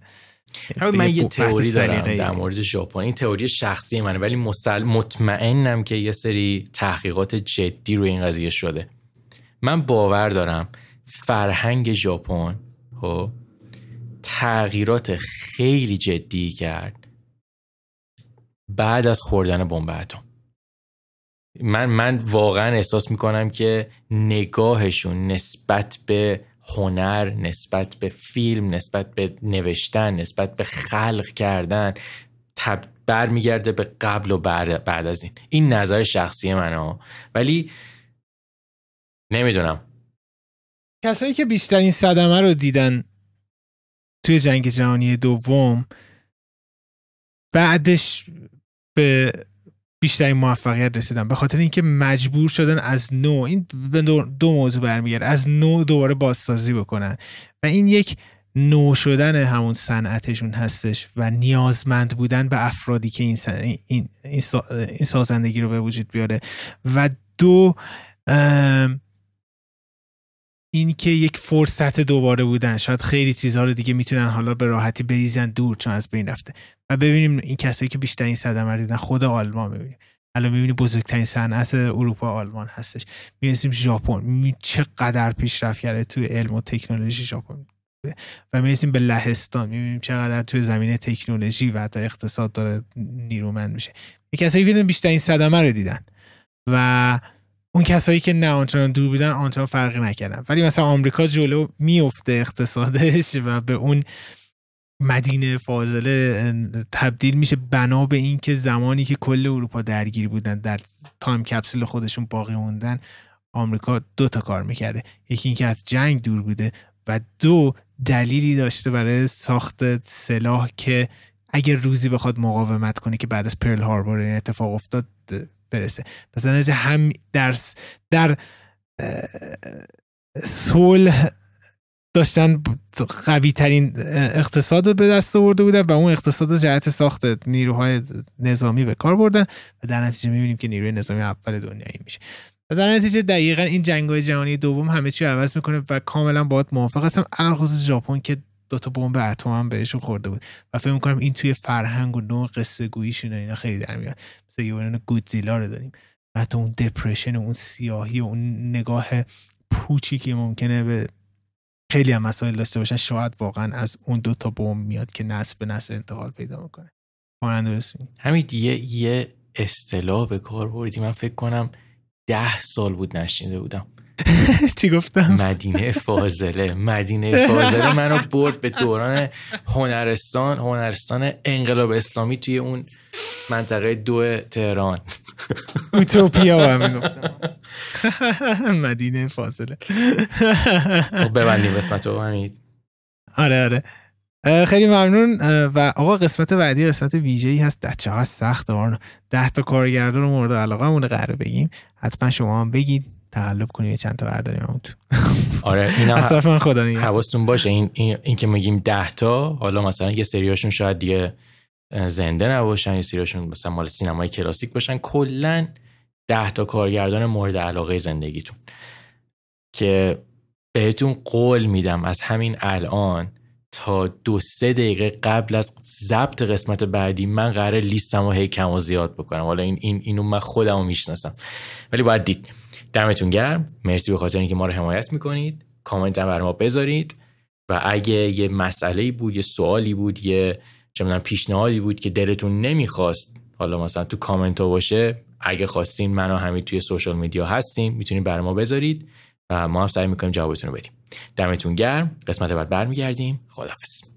من یه تئوری دارم در مورد ژاپن این تئوری شخصی منه ولی مطمئنم که یه سری تحقیقات جدی روی این قضیه شده. من باور دارم فرهنگ ژاپن خب تغییرات خیلی جدی کرد. بعد از خوردن بمب اتم. من من واقعا احساس می‌کنم که نگاهشون نسبت به هنر نسبت به فیلم نسبت به نوشتن نسبت به خلق کردن تب برمیگرده به قبل و بعد, بعد از این. این نظر شخصی منه. ولی نمی‌دونم. کسایی که بیشترین صدمه رو دیدن توی جنگ جهانی دوم بعدش به بیشترین موفقیت رسیدن. به خاطر اینکه مجبور شدن از نو این دو موضوع برمیگرده از نو دوباره بازسازی بکنن. و این یک نو شدن همون صنعتشون هستش و نیازمند بودن به افرادی که این, این, این سازندگی رو به وجود بیاره. و دو این که یک فرصت دوباره بودن. شاید خیلی چیزها رو دیگه می‌تونن حالا به راحتی بریزن دور چون از بین رفته. و ببینیم این کسایی که بیشترین صدمه دیدن خود آلمان ببینیم. الان می‌بینیم بزرگترین صنعت اروپا آلمان هستش. می‌رسیم ژاپن. می‌بینیم چقدر پیشرفت کرده توی علم و تکنولوژی ژاپن. و می‌رسیم به لهستان. می‌بینیم چقدر توی زمینه تکنولوژی و حتی اقتصاد داره نیرومند میشه. کسایی بیشترین صدمه رو دیدن. و اون کسایی که نه آنچنان دور بودن آنچنان فرقی نکردن. ولی مثلا آمریکا جلو میفته اقتصادش و به اون مدینه فاضله تبدیل میشه بنا به این که زمانی که کل اروپا درگیر بودن در تایم کپسول خودشون باقی موندن آمریکا دو تا کار می‌کرده. یکی اینکه از جنگ دور بوده و دو دلیلی داشته برای ساخت سلاح که اگر روزی بخواد مقاومت کنه که بعد از پرل هاربور اتفاق افتاد برسه. پس هم در در صلح داشتن قوی ترین اقتصاد به دست آورده بودن و اون اقتصاد جهت ساخت نیروهای نظامی به کار بردن و در نتیجه می‌بینیم که نیروی نظامی اول دنیایی میشه. و در نتیجه دقیقا این جنگ های جهانی دوم همه چی عوض می‌کنه و کاملا باید موافق هستم. الان خصوص ژاپن که دوتا بمب اتم هم بهشون خورده بود. و فکر می‌کنم این توی فرهنگ و نوع قصه گوییشون اینا خیلی در میاد. مثل یه گودزیلا رو داریم. حتی اون دپرشن و اون سیاهی و اون نگاه پوچی که ممکنه به خیلی هم مسائل داشته باشن. شاید واقعا از اون دو تا بمب میاد که نسل به نسل انتقال پیدا می‌کنه. همین یه یه اصطلاح به کار بردی. من فکر کنم ده سال بود نشینده بودم. [laughs] چی گفتم؟ مدینه فاضله. مدینه فاضله منو برد به دوران هنرستان. هنرستان انقلاب اسلامی توی اون منطقه دو تهران. اوتوپیا هم [laughs] مدینه فاضله. خب ببندیم قسمت رو آره آره. خیلی ممنون. و آقا قسمت بعدی قسمت ویژه ای هست. ده چقدر سخت ده تا کارگردان مورد علاقه مونه قرار بگیم حتما شما هم بگید. تقلب کنیم یه چند تا برداریم اون تو. [laughs] آره اینا از من خدا حواستون باشه این, این, این که میگیم ده تا حالا مثلا یه سریاشون شاید دیگه زنده نباشن یه سریاشون مثلا مال سینمای کلاسیک باشن کلا ده تا کارگردان مورد علاقه زندگیتون. که بهتون قول میدم از همین الان تا دو سه دقیقه قبل از ضبط قسمت بعدی من قرار لیستم و هی کم و زیاد بکنم. حالا این, این اینو من خودم رو می‌شناسم. ولی باید دید. دمتون گرم. مرسی به خاطر اینکه ما رو حمایت می‌کنید. کامنت هم بر ما بذارید. و اگه یه مسئله بود یه سوالی بود یه چه پیشنهادی بود که دلتون نمی‌خواست حالا مثلا تو کامنت ها باشه اگه خواستین من و همین توی سوشال میدیا هستیم می‌تونید برای ما بذارید و ما هم سعی می‌کنیم جوابتون رو بدیم. دمتون گرم. قسمت بعد برمیگردیم. خداحافظ.